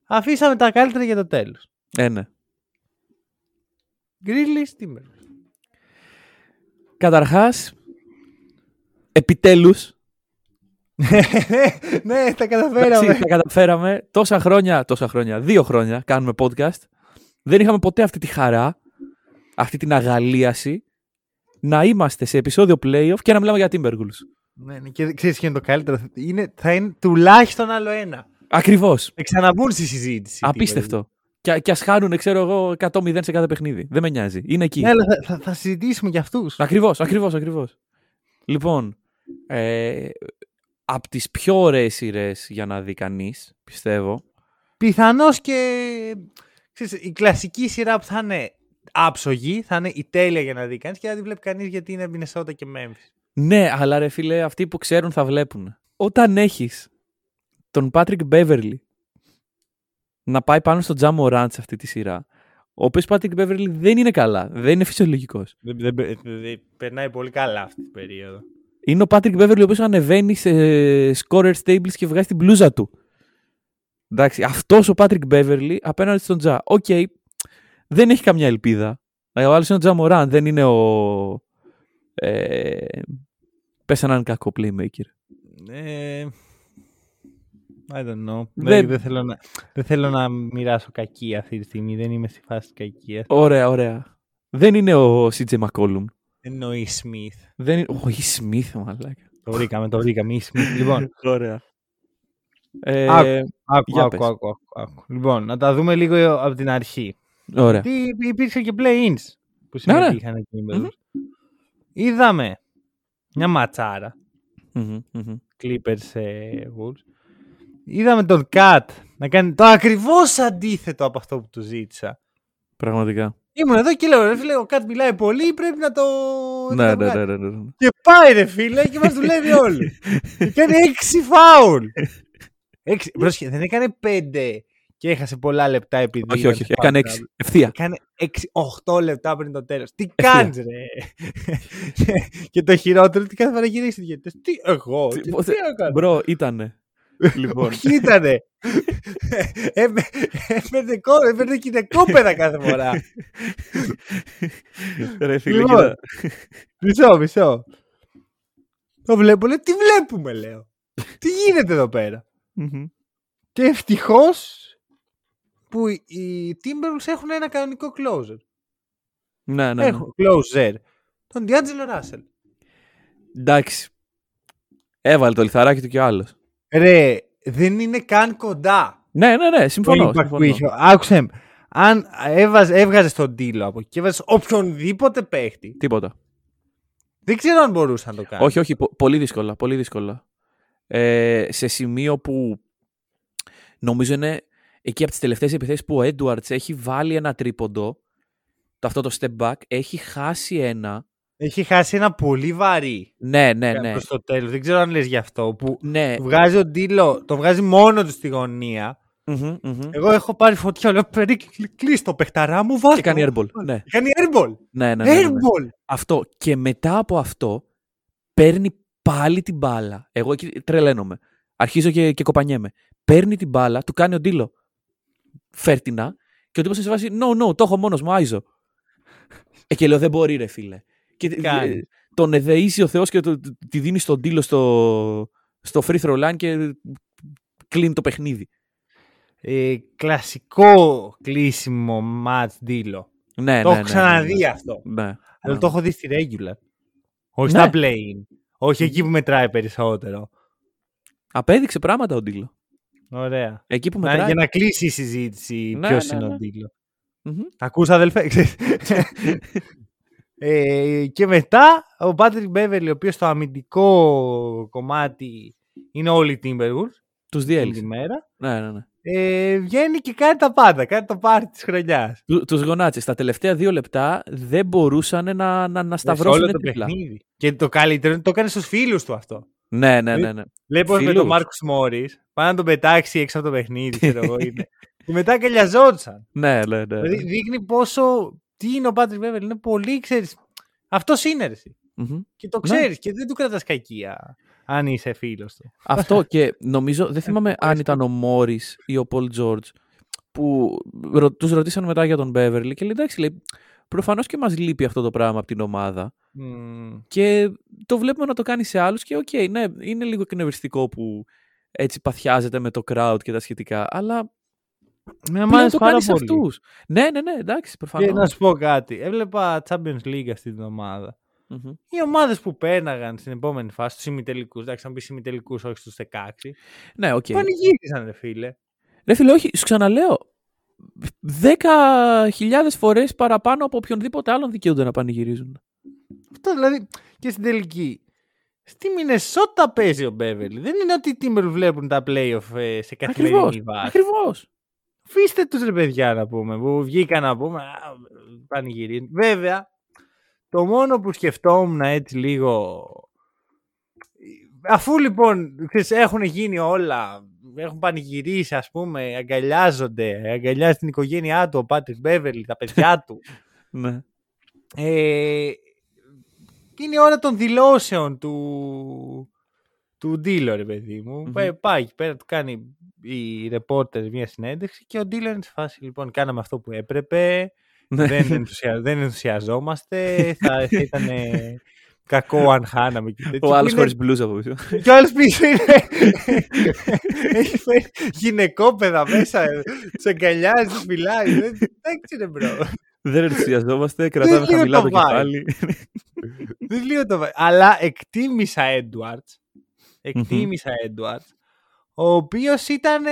Αφήσαμε τα καλύτερα για το τέλος. Ε, ναι. Grizzlies Timberwolves. Καταρχάς, επιτέλους, ναι, τα Εντάξει, καταφέραμε. τα καταφέραμε. Τόσα χρόνια, τόσα χρόνια, δύο χρόνια κάνουμε podcast. Δεν είχαμε ποτέ αυτή τη χαρά, αυτή την αγαλίαση να είμαστε σε επεισόδιο playoff και να μιλάμε για Timberwolves. Ναι, ναι, και ξέρεις ποιο είναι το καλύτερο; Είναι, θα είναι τουλάχιστον άλλο ένα. Ακριβώς. Θα ξαναμπούν στη συζήτηση. οι Απίστευτο. Και, και ας χάνουν, ξέρω εγώ, 100-0 σε κάθε παιχνίδι. Δεν με νοιάζει. Είναι εκεί. Timberwolves. Ναι, αλλά θα, θα, θα συζητήσουμε για αυτούς. Ακριβώς, ακριβώς, ακριβώς. Λοιπόν, ε, από τις πιο ωραίες σειρές για να δει κανείς, πιστεύω. Πιθανώς και ξέρεις, η κλασική σειρά που θα είναι άψογη, θα είναι η τέλεια για να δει κανείς και δεν τη βλέπει κανείς γιατί είναι Μινεσότα και Memphis. Ναι, αλλά ρε φίλε, αυτοί που ξέρουν θα βλέπουν. Όταν έχεις τον Patrick Beverly να πάει πάνω στο Ja Morant σε αυτή τη σειρά, ο οποίος Patrick Beverly δεν είναι καλά, δεν είναι φυσιολογικός. Δεν, δεν, δεν- δεν- περνάει πολύ καλά αυτή την περίοδο. Είναι ο Patrick Beverly ο οποίος ανεβαίνει σε scorer stables και βγάζει την μπλούζα του. Εντάξει, αυτός ο Patrick Beverly απέναντι στον Τζα. Οκ, δεν έχει καμιά ελπίδα. Ε, Ο άλλος είναι ο Τζα Μωράν, δεν είναι ο... Ε, πες έναν κακό playmaker. Ε, I don't know. Δεν- Δεν, δεν, θέλω να, δεν θέλω να μοιράσω κακία αυτή τη στιγμή. Δεν είμαι στη φάση της κακίας. Ωραία, ωραία. Δεν είναι ο CJ McCollum. Δεν είναι ο E. Smith. Δεν είναι... Ο E. Smith, μαλάκα. Το βρήκαμε, το βρήκαμε. E. Smith. λοιπόν, Ωραία. Ε, Άκου. άκου, Για άκου, πες. άκου, άκου, άκου. Λοιπόν, να τα δούμε λίγο από την αρχή. ωραία. Τι υπήρξε και play-ins που Ναι, ναι. συμμετείχαν εκεί οι Timberwolves. Είδαμε μια ματσάρα. Μμμ, μμμ. Clippers ε, Wolves. Είδαμε τον Cat να κάνει το ακριβώς αντίθετο από αυτό που του ζήτησα. Πραγματικά. Ήμουν εδώ και λέω, ρε φίλε, ο Cat μιλάει πολύ, πρέπει να το... Ναι, να ναι, βγάλει». ναι, ναι, ναι. Και πάει ρε φίλε και μας δουλεύει όλοι. και κάνει έξι φάουλ. Έξι... Πρόσχε, δεν έκανε πέντε και έχασε πολλά λεπτά επειδή... Όχι, όχι, όχι. Έκανε έξι. Ευθεία. Έκανε 6-8 λεπτά πριν το τέλος. Τι κάνεις, ρε; και το χειρότερο ότι κάθε φορά γυρίσει γιατί. Τι εγώ, Τι- τι, πώς- τι έκανα; Μπρο, ήτανε. λοιπόν. Όχι ήτανε. Έμπαι- Έπαιρνε κό- έπαιρνε γυναικόπαιδα κάθε φορά. Ρε φίλε, Λοιπόν. κοίτα. μισό, μισό. Το βλέπω, λέω, τι βλέπουμε, λέω. τι γίνεται εδώ πέρα; Μμμ. Και ευτυχώς που οι- οι Timberwolves έχουν ένα κανονικό closer. Ναι, ναι, ναι. Έχουν closer. Τον D'Angelo Russell. Εντάξει. Έβαλε το λιθαράκι του κι ο άλλος. Ρε, δεν είναι καν κοντά. Ναι, ναι, ναι, Το συμφωνώ. impact που συμφωνώ. είχε. Άκουσε με. Αν έβαζε, έβγαζε τον τίλο από εκεί και έβαζε οποιονδήποτε παίχτη, Τίποτα. δεν ξέρω αν μπορούσε να το κάνει. Όχι, όχι, πο- πολύ δύσκολα, πολύ δύσκολα. Ε, σε σημείο που νομίζω είναι εκεί από τις τελευταίες επιθέσεις που ο Edwards έχει βάλει ένα τρίποντο, το αυτό το step back, έχει χάσει ένα Έχει χάσει ένα πολύ βαρύ Ναι, ναι, ναι. προς το τέλος. Δεν ξέρω αν λες γι' αυτό. Που ναι. βγάζει ο Ντίλο, το βγάζει μόνο του στη γωνία. Μμμ, μμμ. Εγώ έχω πάρει φωτιά, λέω περί κλείς το παιχταρά μου, βάλ Και κάνει airball. Ναι. Κάνει airball. Ναι, ναι, ναι, ναι, ναι. Airball. Αυτό. Και μετά από αυτό παίρνει πάλι την μπάλα. Εγώ εκεί τρελαίνομαι. Αρχίζω και, και κοπανιέμαι. Παίρνει την μπάλα, του κάνει ο Ντίλο φέρτινα και ο τύπος σε βάση No, no, το έχω μόνος μου, άιζο. Ε, και λέω δεν μπορεί ρε φίλε. Και Κάνει. ε, τον εδεήσει ο Θεός και το, τη δίνει στον Ντίλο στο, στο free throw line και κλείνει το παιχνίδι. Ε, κλασικό κλείσιμο match Ντίλο. Ναι, το ναι, έχω ναι, ξαναδεί ναι, ναι. αυτό. Ναι. Αλλά Ναι. το έχω δει στη regular. Όχι Ναι. στα play-in. Όχι εκεί που μετράει περισσότερο. Απέδειξε πράγματα ο Ντίλο. Ωραία. Εκεί που Να, μετράει. για να κλείσει η συζήτηση Ναι, ποιος ναι, είναι ναι. ο Ντίλο. Μμμ. Ακούς αδελφέ. ξέρεις. ε, και μετά ο Patrick Beverly, ο οποίος στο αμυντικό κομμάτι είναι όλοι οι Timberwolves Τους εκείνη τη διέλυσε. μέρα. Ναι, ναι, ναι. Ε, βγαίνει και κάνει τα πάντα. Κάνει το πάρτι της χρονιάς. Του τους γονάτσε. Στα τελευταία δύο λεπτά δεν μπορούσαν να, να, να Σε σταυρώσουν όλο το τρίπλα. παιχνίδι. Και το καλύτερο είναι ότι το έκανε στους φίλους του αυτό. Ναι, ναι, ναι. ναι. Λέει πως με Φίλους. τον Μάρκους Μόρις πάει να τον πετάξει έξω από το παιχνίδι, ξέρω εγώ είναι. και μετά κελιαζόντουσαν. ναι, ναι, ναι. Δηλαδή δείχνει πόσο. Τι είναι ο Πάτρικ Μπέβελ. Είναι πολύ, ξέρεις. Αυτός είναι ρε, εσύ. Μμμ. Και το Ναι. ξέρεις και δεν του κρατάς κακία. Αν είσαι φίλος του. Αυτό και νομίζω, δεν θυμάμαι αν ήταν ο Μόρις ή ο Πολ Τζόρτζ που ρω-, τους ρωτήσαν μετά για τον Μπέβερλι και λέει εντάξει, λέει, προφανώς και μας λείπει αυτό το πράγμα από την ομάδα Μμμ. και το βλέπουμε να το κάνει σε άλλους και οκ, ναι, είναι λίγο εκνευριστικό που έτσι παθιάζεται με το crowd και τα σχετικά, αλλά Με πλέον μ' άρεσε το πάρα κάνεις σε πολύ. αυτούς. Ναι, ναι, ναι, εντάξει, προφανώς. Και να σου πω κάτι. Έβλεπα Champions League αυτή την ομάδα. Μμμ. Οι ομάδες που πέρναγαν στην επόμενη φάση, στους ημιτελικούς, εντάξει, να πει ημιτελικούς, όχι στους 16, Ναι, οκ. πανηγύρισαν, ρε φίλε. Ρε φίλε, όχι, σου ξαναλέω. 10.000 φορές παραπάνω από οποιονδήποτε άλλον δικαιούνται να πανηγυρίζουν. Αυτό δηλαδή και στην τελική. Στη Μινεσότα παίζει ο Μπέβερλι. Δεν είναι ότι οι Timber- βλέπουν τα playoff ε, σε καθημερινή Ακριβώς. βάση. Ακριβώς. Αφήστε τους ρε παιδιά να πούμε, που βγήκαν να πούμε, α, πανηγυρίζουν. Βέβαια, το μόνο που σκεφτόμουν έτσι λίγο, αφού λοιπόν ξέρεις, έχουν γίνει όλα, έχουν πανηγυρίσει ας πούμε, αγκαλιάζονται, αγκαλιάζει την οικογένειά του, ο Πάτρικ Μπέβελι, τα παιδιά του. Ναι. Ε, είναι η ώρα των δηλώσεων του, του Ντίλο, ρε παιδί μου. Μμμ. Πάει, πάει εκεί πέρα, του κάνει η ρεπόρτερ μια συνέντευξη και ο Ντίλο είναι σε φάση, λοιπόν, κάναμε αυτό που έπρεπε, Ναι. δεν, ενθουσια, δεν ενθουσιαζόμαστε, θα, θα ήταν κακό αν χάναμε και τέτοια. Ο άλλος Που χωρίς μπλούζα από πίσω. είναι- Και ο άλλος πίσω είναι... Έχει φέρει γυναικόπαιδα μέσα, σε αγκαλιάζει, τους μιλάει. Δεν δεν ξέρω, bro. Δεν ενθουσιαζόμαστε, κρατάμε λίγο χαμηλά το το vibe. κεφάλι. Δεν λίγο το vi- Αλλά εκτίμησα Έντουαρτ. Εκτίμησα Έντουαρτ. Ο οποίος ήταν.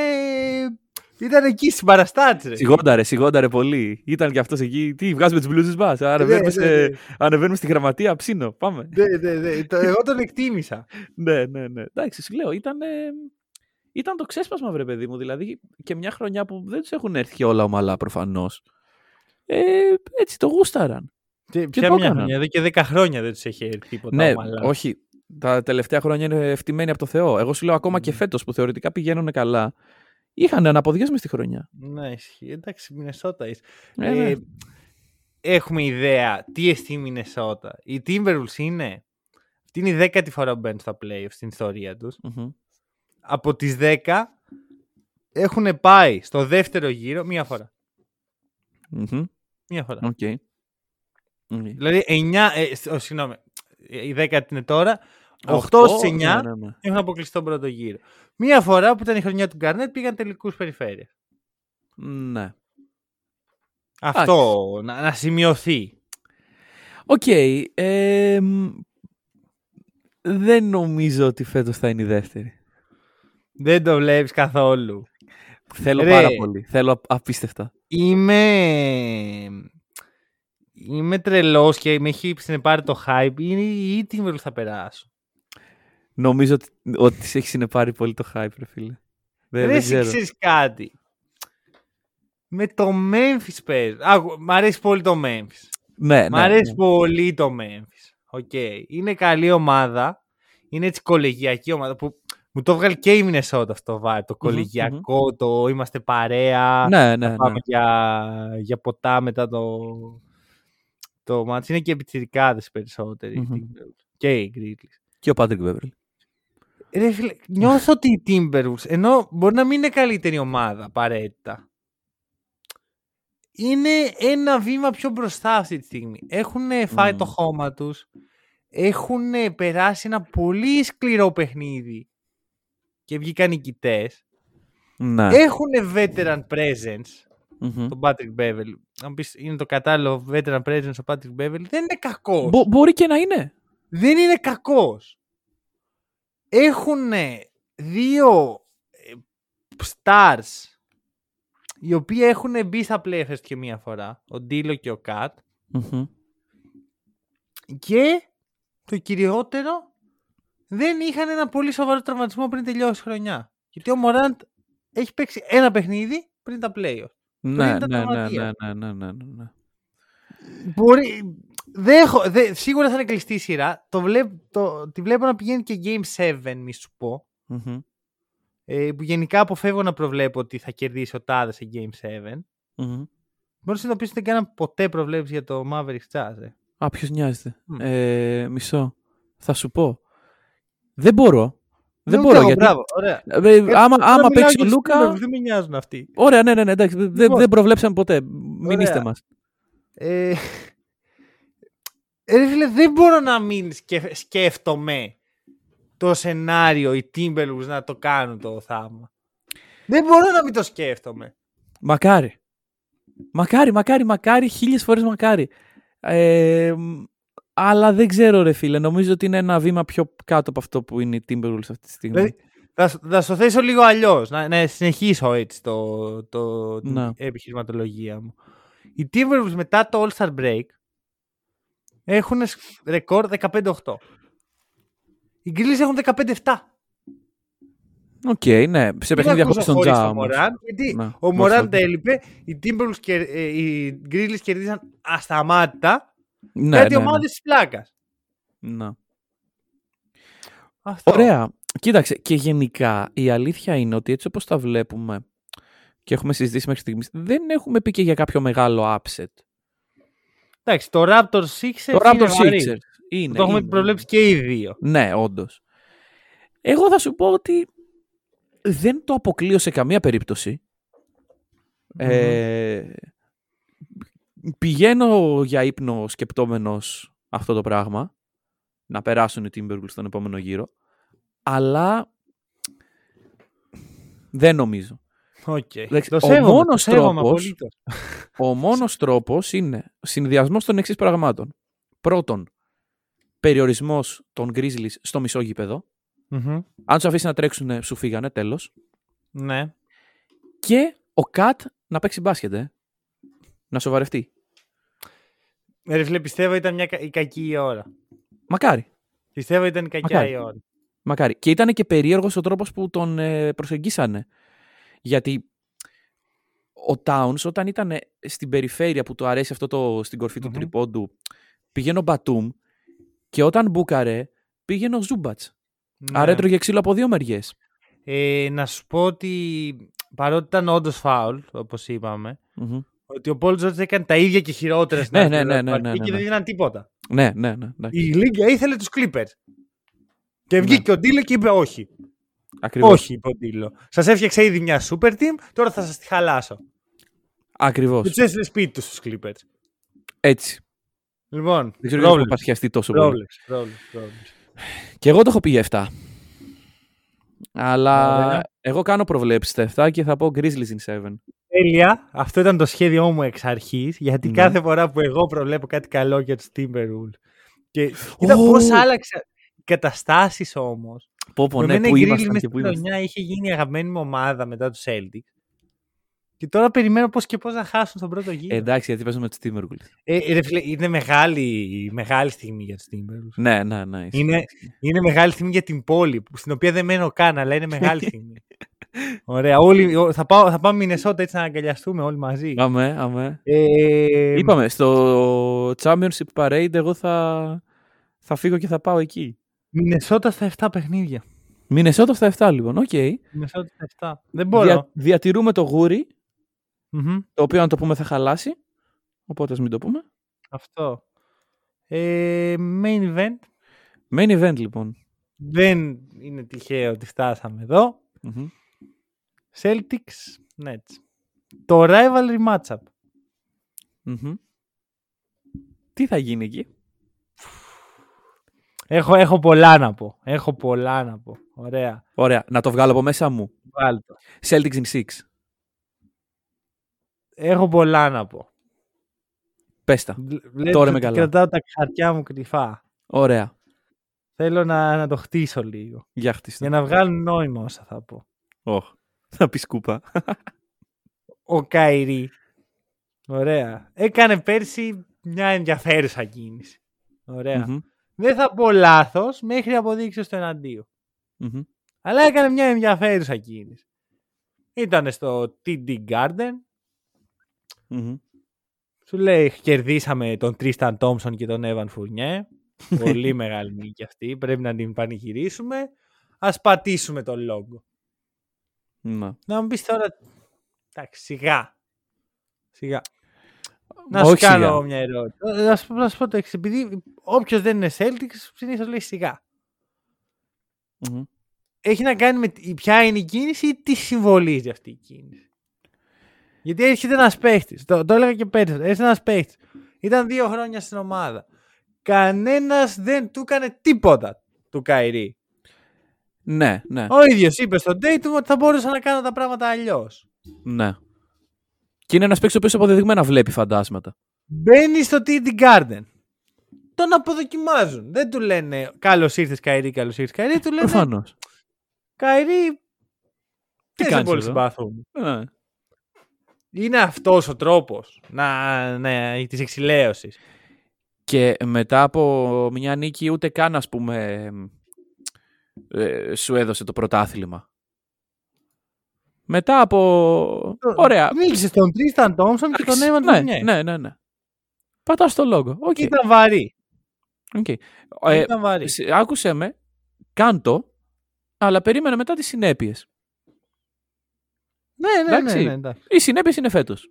Ε, ήταν εκεί στην παραστάτη. ρε. Σιγόνταρε, σιγόνταρε πολύ. Ήταν και αυτός εκεί. Τι, βγάζουμε τις μπλούζες μας. Ανεβαίνουμε, Ναι, σε- ναι, ναι. ανεβαίνουμε στη γραμματεία, ψήνω. Πάμε. Ναι, ναι, ναι. Το- Εγώ τον εκτίμησα. ναι, ναι, ναι. Εντάξει, σου λέω, ήταν, ε, ήταν το ξέσπασμα, βρε παιδί μου. Δηλαδή και μια χρονιά που δεν τους έχουν έρθει όλα ομαλά προφανώς. Ε, έτσι το γούσταραν. Και, Και ποια το μια έκαναν. χρονιά, εδώ και 10 χρόνια δεν τους έχει έρθει τίποτα. ναι, ομαλά. όχι. Τα τελευταία χρόνια είναι ευτυμένοι από το Θεό. Εγώ σου λέω ακόμα και Μμμ. φέτος που θεωρητικά πηγαίνουν καλά. Είχαν αναποδιές μες στη χρονιά. Ναι, ισχύει. Εντάξει, Μινεσότα είσαι. Ε, ναι. Ε, έχουμε ιδέα τι εστί η Μινεσότα; Οι Timberwolves είναι; Αυτή είναι η δέκατη φορά που μπαίνουν στα playoffs στην ιστορία τους. Μμμ. από τις 10 έχουν πάει στο δεύτερο γύρο μία φορά. Μμμ. Μία φορά. OK. OK. Δηλαδή 9, ε, σ- ω, συγγνώμη, η δέκατη είναι τώρα, 8 Οχτώ, στις 9 ναι, ναι, ναι. έχουν αποκλειστεί τον πρώτο γύρο. Μία φορά που ήταν η χρονιά του Γκαρνέτ πήγαν τελικούς περιφέρειες. Ναι. Αυτό να, να σημειωθεί. Οκ. ε, μ, δεν νομίζω ότι φέτος θα είναι η δεύτερη. Δεν το βλέπεις καθόλου. Θέλω Ρε. πάρα πολύ. Θέλω απ- απίστευτα. Είμαι... Είμαι τρελός και με έχει συνεπάρει το hype. Είναι οι Timberwolves θα περάσουν. Νομίζω ότι, ότι σε έχει συνεπάρει πολύ το hype, ρε φίλε. Δεν, Ρε, δεν εσύ ξέρω. ξέρεις κάτι. Με το Memphis παίζω. Α, μ' αρέσει πολύ το Memphis. Ναι, Μ' ναι, αρέσει ναι. πολύ το Memphis. OK. Είναι καλή ομάδα. Είναι έτσι κολεγιακή ομάδα που μου το βγάζει και η Μινεσότα αυτό το vibe. Το κολεγιακό, το είμαστε παρέα. Ναι, ναι, θα ναι. πάμε για, για ποτά μετά το, το ματς. Είναι και επιθετικάδες περισσότεροι. οι Μμμ. Timberwolves. Και οι Grizzlies. Και ο Patrick Beverly. Ρε φίλε, νιώθω ότι οι Timberwolves, ενώ μπορεί να μην είναι καλύτερη ομάδα απαραίτητα, είναι ένα βήμα πιο μπροστά αυτή τη στιγμή. Έχουν φάει Μμμ. το χώμα τους, έχουν περάσει ένα πολύ σκληρό παιχνίδι και βγήκαν νικητές. Ναι. Έχουν veteran presence, Μμμ. τον Patrick Beverly. Αν πεις είναι το κατάλληλο veteran presence ο Patrick Beverly, δεν είναι κακός. Μπο- μπορεί και να είναι. δεν είναι κακός. Έχουν δύο ε, stars οι οποίοι έχουν μπει στα playoffs και μία φορά. Ο Ντίλο και ο Κατ. Μμμ. Και το κυριότερο δεν είχαν ένα πολύ σοβαρό τραυματισμό πριν τελειώσει η χρονιά. Γιατί ο Μωράντ έχει παίξει ένα παιχνίδι πριν τα playoffs. Ναι, τα ναι, ναι, τραυματία. ναι, ναι, ναι, ναι, ναι. Μπορεί, δεν έχω- δεν- σίγουρα θα είναι κλειστή η σειρά. Το βλέπ, το, τη βλέπω να πηγαίνει και Game 7, μη σου πω. Μμμ. Ε, που γενικά αποφεύγω να προβλέπω ότι θα κερδίσει ο Τάδε σε Game 7. Μμμ. Μπορείς να συνειδητοποιήσω ότι δεν κάναμε ποτέ προβλέψεις για το Mavericks Jazz. Ε. Α, ποιος νοιάζεται. Μμ. Ε, μισό. Θα σου πω. Δεν μπορώ. Δεν Ούτε μπορώ εγώ, γιατί. Μπράβο, ωραία. Ε, Ε, άμα τώρα άμα μιλάω παίξει για ο τους Λούκα. Timberwolves, Δεν με νοιάζουν αυτοί. Ωραία, ναι, ναι, ναι, εντάξει. Δεν, Λοιπόν. δεν προβλέψαμε ποτέ. Μην Ωραία. είστε μας. Ε, ε, ρε φίλε, δεν μπορώ να μην σκεφ- σκέφτομαι το σενάριο οι Timberwolves να το κάνουν το θαύμα. Δεν μπορώ να μην το σκέφτομαι. Μακάρι. Μακάρι, μακάρι, μακάρι, χίλιες φορές μακάρι. Ε, μ, αλλά δεν ξέρω ρε φίλε, νομίζω ότι είναι ένα βήμα πιο κάτω από αυτό που είναι οι Timberwolves αυτή τη στιγμή. Δηλαδή, θα, σ- θα στο θέσω λίγο αλλιώς. Να, να συνεχίσω έτσι το, το, την Να. επιχειρηματολογία μου. Οι Timberwolves μετά το All-Star Break έχουν σ- ρεκόρ 15-8. Οι Grizzlies έχουν 15-7. Οκ, ναι, σε παιχνίδια Δεν χωρίς τον χωρίς Ja τον όμως. Morant, γιατί Ναι, ο όχι, Morant όχι. έλειπε, οι Timberwolves και ε, οι Grizzlies κερδίσαν ασταμάτητα Ναι, κάτι ναι, ναι. ομάδες της πλάκας. Ναι. Αυτό. Ωραία. Κοίταξε, και γενικά η αλήθεια είναι ότι έτσι όπως τα βλέπουμε και έχουμε συζητήσει μέχρι στιγμής, δεν έχουμε πει και για κάποιο μεγάλο upset. Εντάξει, το Raptors Sixers Το είναι Raptors βαρύ. Sixers είναι. Το έχουμε είναι. προβλέψει και οι δύο. Ναι, όντως. Εγώ θα σου πω ότι δεν το αποκλείω σε καμία περίπτωση. Ε, πηγαίνω για ύπνο σκεπτόμενος αυτό το πράγμα. Να περάσουν οι Timberwolves στον επόμενο γύρο. Αλλά δεν νομίζω. Οκ. Εντάξει, Το ο σέβομαι, το μόνος σέβομαι τρόπος- απολύτως. Ο μόνος τρόπος είναι συνδυασμός των εξής πραγμάτων. Πρώτον, περιορισμός των Grizzlies στο μισό γήπεδο. Μμμ. Αν του αφήσει να τρέξουν, σου φύγανε, τέλος. Ναι. Και ο KAT να παίξει μπάσκετ, ε. Να σοβαρευτεί. Ε, Ρε φίλε, πιστεύω ήταν μια, κα- η κακή η ώρα. Μακάρι. Πιστεύω ήταν η κακιά Μακάρι. η ώρα. Μακάρι. Και ήταν και περίεργος ο τρόπος που τον ε, προσεγγίσανε. Γιατί ο Towns όταν ήταν στην περιφέρεια που του αρέσει αυτό το, στην κορφή του Μμμ. τριπώντου, πήγαινε ο Μπατούμ και όταν μπούκαρε πήγαινε ο Ζούμπατς. Ναι. Άρα έτρωγε ξύλο από δύο μεριές. Ε, να σου πω ότι παρότι ήταν όντως φάουλ, όπως είπαμε, Μμμ. ότι ο Πολ Τζόρτζ έκανε τα ίδια και χειρότερα στην Ναι, αρχή ναι, του ναι, ναι, παιχνιδιού ναι, ναι, και δεν ναι. έγιναν τίποτα. Ναι, ναι, ναι. εντάξει. Η Λίγκα ήθελε τους Clippers. Και Ναι. βγήκε ο Ντίλο και είπε όχι. Ακριβώς. Όχι, είπε ο Ντίλο. Σας έφτιαξα ήδη μια super team, τώρα θα σας τη χαλάσω. Ακριβώς. Και τους έστειλε σπίτι τους στους Clippers. Έτσι. Λοιπόν, Δεν ξέρω γιατί έχω πρόβλεψη, παθιαστεί τόσο πολύ. πρόβλεψη, πρόβλεψη, πρόβλεψη. Και εγώ το έχω πει για 7. Αλλά Ωραία. εγώ κάνω προβλέψεις στα 7 και θα πω Grizzlies in 7. Τέλεια. Αυτό ήταν το σχέδιό μου εξ αρχής. Γιατί Ναι. κάθε φορά που εγώ προβλέπω κάτι καλό για τους Timberwolves. Και κοίτα Ω. πώς άλλαξε οι καταστάσεις όμως. Πω πω, ναι, Εμένα που η Grizzlies ήμασταν μες και στη που ήμασταν. χρονιά είχε γίνει η αγαπημένη μου ομάδα μετά τους Celtics. Και τώρα περιμένω πώς και πώς να χάσουν στον πρώτο γύρο. Ε, εντάξει, γιατί παίζουμε τους Timberwolves. Ε, ρε φίλε, είναι μεγάλη, μεγάλη στιγμή για τους Timberwolves. Ναι, ναι, ναι. ισχύει. Είναι, είναι μεγάλη στιγμή για την πόλη, που- στην οποία δεν μένω καν, αλλά είναι μεγάλη στιγμή. Ωραία. Όλοι, ο- θα, πάω, θα πάμε Μινεσότα έτσι να αγκαλιαστούμε όλοι μαζί. Αμέ, αμέ. Ε, Είπαμε, στο Championship Parade εγώ θα, Θα φύγω και θα πάω εκεί. Μινεσότα στα 7 παιχνίδια. Μινεσότα στα 7 λοιπόν. Οκ. Μινεσότα στα 7. Δεν μπορώ. Δια- διατηρούμε το γούρι, Μμμ. το οποίο αν το πούμε θα χαλάσει. Οπότε ας μην το πούμε. Αυτό. Ε, main event. Main event λοιπόν. Δεν είναι τυχαίο ότι φτάσαμε εδώ. Μμμ. Celtics Nets. Το rivalry matchup. Μμμ. Τι θα γίνει εκεί; Έχω, έχω πολλά να πω. Έχω πολλά να πω. Ωραία. Ωραία. Να το βγάλω από μέσα μου. Βάλ' το. Celtics in 6. Έχω πολλά να πω. Πες τα. Βλ- Βλέπεις Τώρα είμαι ότι καλά. Κρατάω τα χαρτιά μου κρυφά. Ωραία. Θέλω να, να το χτίσω λίγο. Για χτίστε. Για να βγάλουν νόημα όσα θα πω. Οχ. Θα πεις σκούπα. Ο Καϊρή. Ωραία. Έκανε πέρσι μια ενδιαφέρουσα κίνηση. Ωραία. Μμμ. Δεν θα πω λάθος μέχρι αποδείξει στο εναντίο. Μμμ. Αλλά έκανε μια ενδιαφέρουσα κίνηση. Ήταν στο TD Garden. Μμμ. Σου λέει κερδίσαμε τον Τρίσταν Τόμψον και τον Εύαν Φουρνιέ. Πολύ μεγάλη νίκη αυτή. Πρέπει να την πανηγυρίσουμε. Ας πατήσουμε τον λόγο. Να. Να μου πεις τώρα... Εντάξει, σιγά. Σιγά. Να Όχι σου κάνω σιγά. μια ερώτηση. Ε, Να σου, να σου πω το εξής. Επειδή όποιος δεν είναι Celtics, συνήθως λέει σιγά. Μμμ. Έχει να κάνει με τι- ποια είναι η κίνηση ή τι συμβολίζει αυτή η κίνηση. Γιατί έρχεται ένας παίχτης. Το, το έλεγα και πέρυσι. Έρχεται ένας παίχτης. Ήταν δύο χρόνια στην ομάδα. Κανένας δεν του έκανε τίποτα του Kyrie. Ναι, ναι, Ο ίδιος είπε στον Tatum ότι θα μπορούσα να κάνω τα πράγματα αλλιώς. ναι. Και είναι ένας παίκτης ο οποίος αποδεδειγμένα βλέπει φαντάσματα. Μπαίνει στο TD Garden. Τον αποδοκιμάζουν. Δεν του λένε καλώς ήρθες Kyrie, καλώς ήρθες Kyrie. Του λένε Προφανώς. Kyrie. Τι Δεν σε κάνεις πολύ εδώ;» συμπαθούμε. Ναι. Είναι αυτός ο τρόπος να, ναι, της εξιλέωσης. Και μετά από μια νίκη ούτε καν ας πούμε ε, σου έδωσε το πρωτάθλημα. Μετά από... Ωραία. Νίκησε τον Τρίσταν Τόμσον και τον Εύαν ναι, Φουρνιέ. ναι, ναι, ναι. Πατάς το logo. OK. Ήταν βαρύ. οκ. Ε, Ήταν βαρύ. σ- άκουσέ με, κάντο, αλλά περίμενε μετά τις συνέπειες. Ναι, ναι, ναι, εντάξει. ναι, εντάξει. Οι συνέπειες είναι φέτος.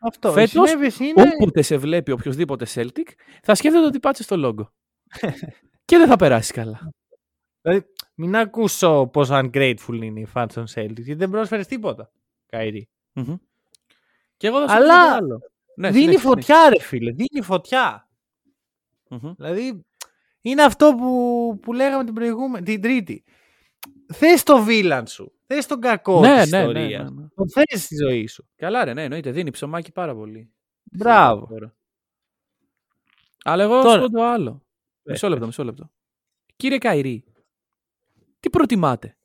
Αυτό. Φέτος, οι συνέπειες είναι... Όποτε σε βλέπει οποιοδήποτε Celtic, θα σκέφτεται ότι πάτσε το λόγο. και δεν θα περάσει καλά. Δηλαδή, μην ακούσω πόσο ungrateful είναι οι fans των Celtics, γιατί δεν πρόσφερες τίποτα. Καϊρή. Μμμ. Και εγώ θα σου Αλλά πω κάτι άλλο. Ναι, δίνει συνέχισε, φωτιά, ρε φίλε. Δίνει φωτιά. συνέχισε. Μμμ. Δηλαδή, είναι αυτό που, που λέγαμε την προηγούμενη, την Τρίτη. Θες το βίλαν σου. Θες τον κακό Ναι, της ναι, ναι, ιστορίας. ναι, ναι. Τον θες στη ζωή σου. Καλά, ρε, ναι, εννοείται. Δίνει ψωμάκι πάρα πολύ. Μπράβο. Τώρα. Αλλά εγώ Τώρα- θα σου πω το άλλο. Ε, Μισό λεπτό, πες. μισό λεπτό. Κύριε Καϊρή, τι προτιμάτε,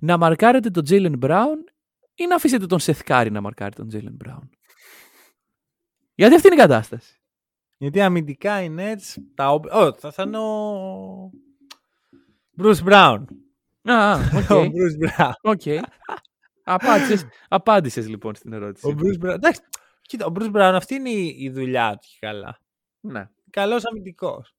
να μαρκάρετε τον Τζέιλεν Μπράουν ή να αφήσετε τον Σεθκάρη να μαρκάρει τον Τζέιλεν Μπράουν; Γιατί αυτή είναι η κατάσταση. Γιατί αμυντικά οι Nets. Τα... οπ- Ω, θα, θα είναι ο. Bruce Brown. Α, Ο ok. Bruce Brown. ok. Απάντησες, απάντησες λοιπόν στην Ο ερώτηση. Bruce Brown. Εντάξει, κοίτα, ο Bruce Brown αυτή είναι η, η δουλειά του και καλά. Ναι. Καλός αμυντικός.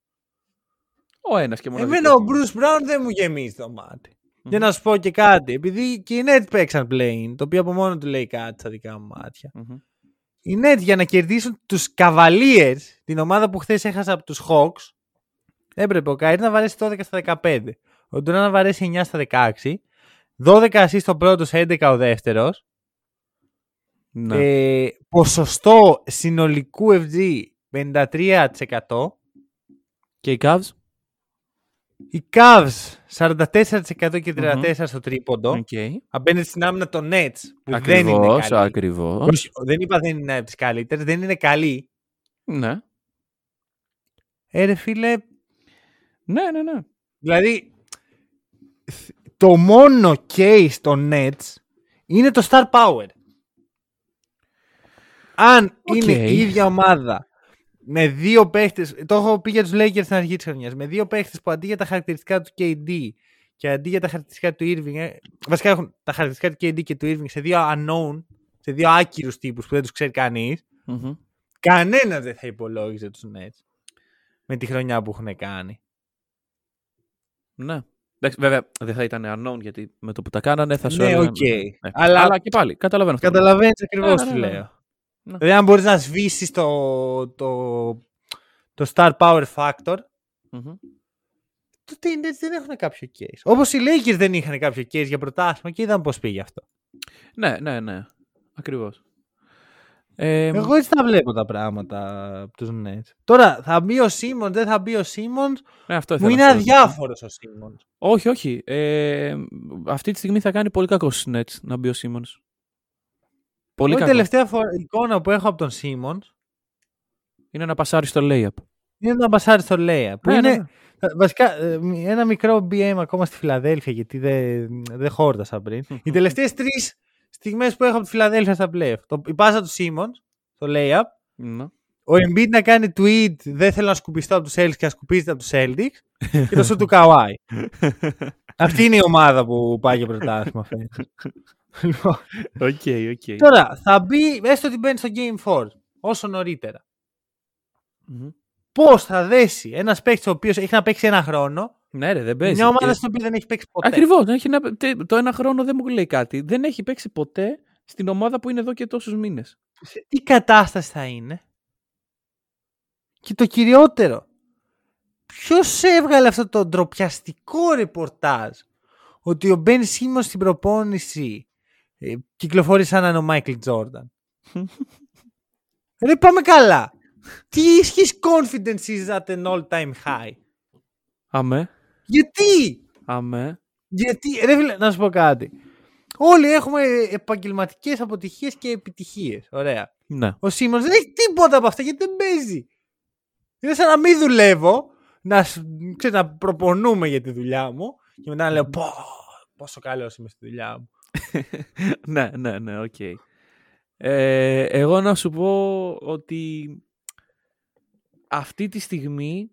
Ο ένας και μόνο. Εμένα ο Bruce Brown δεν μου γεμίζει το μάτι. Και να σου πω και κάτι. Επειδή και οι Nets παίξαν play-in, το οποίο από μόνο του λέει κάτι στα δικά μου μάτια. Οι Nets για να κερδίσουν τους Cavaliers, την ομάδα που χθες έχασε από τους Hawks, έπρεπε ο Kyrie να βαρέσει 12 στα 15. Ο Ντουρά να βαρέσει 9 στα 16. 12 assist ο πρώτος, 11 ο δεύτερος. Ναι. Ε, ποσοστό συνολικού FG 53%. Και οι Cavs; Οι Cavs 44% και 34% Μμμ. στο τρίποντο. Οκ. Απέναντι στην άμυνα των Nets που δεν είναι Ακριβώς, καλή. ακριβώς. Όχι, δεν είπα δεν είναι από τις καλύτερες, δεν είναι καλή. Ναι. Ε, ρε φίλε, Ναι, ναι, ναι. δηλαδή θ- το μόνο case των Nets είναι το star power. Αν Οκ. είναι η ίδια ομάδα με δύο παίχτες, το έχω πει για τους Lakers στην αρχή της χρονιάς, με δύο παίχτες που αντί για τα χαρακτηριστικά του KD και αντί για τα χαρακτηριστικά του Irving, ε, βασικά έχουν τα χαρακτηριστικά του KD και του Irving σε δύο unknown, σε δύο άκυρους τύπους που δεν τους ξέρει κανείς, Μμμ. κανένας δεν θα υπολόγιζε τους Nets. με τη χρονιά που έχουν κάνει. Ναι. Εντάξει, βέβαια δεν θα ήταν unknown γιατί με το που τα κάνανε θα σου Ναι, έλεγαν- οκ. Ναι. Αλλά- Αλλά και πάλι, καταλαβαίνω αυτό. Καταλαβαίνεις ακριβώς Ναι, τι ναι, ναι, ναι. λέω. Ναι. Δηλαδή, αν μπορείς να σβήσεις το, το, το Star Power Factor, Μμμ. τότε οι Nets δεν έχουν κάποιο case. Όπως οι Lakers δεν είχαν κάποιο case για πρωτάθλημα και είδαμε πώς πήγε αυτό. Ναι, ναι, ναι. Ακριβώς. Ε, Εγώ έτσι τα βλέπω τα πράγματα από τους Nets. Τώρα θα μπει ο Σίμον, δεν θα μπει ο Σίμον. ναι, αυτό Μου ήθελα είναι να σου ρωτήσω. αδιάφορος ο Σίμον. Όχι, όχι. Ε, αυτή τη στιγμή θα κάνει πολύ κακό στους Nets να μπει ο Simmons. Πολύ Η κακό. τελευταία φορά, εικόνα που έχω από τον Σίμονς Είναι να πασάρεις στο layup. είναι να μπασάρει στο Λέια. Που Ναι, είναι ναι, ναι. Βασικά, ε, μ- ένα μικρό BM ακόμα στη Φιλαδέλφια, γιατί δεν, δεν χόρτασα πριν. Οι τελευταίες τρεις στιγμές που έχω από τη Φιλαδέλφια στα playoff. Το, η πάσα του Σίμονς, το layup. Ναι. Ο Embiid να κάνει tweet, δεν θέλω να σκουπιστώ από τους Celtics και να σκουπίζεται από τους Celtics. και το σουτ του Kawhi. Αυτή είναι η ομάδα που πάει για πρωτάθλημα φέτος. Λοιπόν, Οκ, οκ. Τώρα, θα μπει, έστω ότι μπαίνει στο Game 4, όσο νωρίτερα. Μμμ. Πώς θα δέσει ένας παίκτης ο οποίος έχει να παίξει ένα χρόνο, Ναι, ρε, δεν παίζει. μια ομάδα Και- στην οποία δεν έχει παίξει ποτέ. Ακριβώς, έχει να- τε- Το ένα χρόνο δεν μου λέει κάτι. Δεν έχει παίξει ποτέ στην ομάδα που είναι εδώ και τόσους μήνες. σε τι κατάσταση θα είναι; Και το κυριότερο, ποιος έβγαλε αυτό το ντροπιαστικό ρεπορτάζ ότι ο Μπεν Σίμονς στην προπόνηση ε, κυκλοφορεί σαν να είναι ο Μάικλ Τζόρνταν. Ρε πάμε καλά. Τι his confidence is at an all time high; Αμέ, Γιατί, αμέ. γιατί, ρε φίλε, να σου πω κάτι. Όλοι έχουμε επαγγελματικές αποτυχίες και επιτυχίες. Ωραία. Ναι. Ο Σίμονς δεν έχει τίποτα από αυτά γιατί δεν παίζει. Είναι σαν να μην δουλεύω, να, σ- ξέρεις, να προπονούμαι για τη δουλειά μου και μετά να λέω πω, πόσο καλός είμαι στη δουλειά μου. Ναι, ναι, ναι, οκ. Ε, εγώ να σου πω ότι αυτή τη στιγμή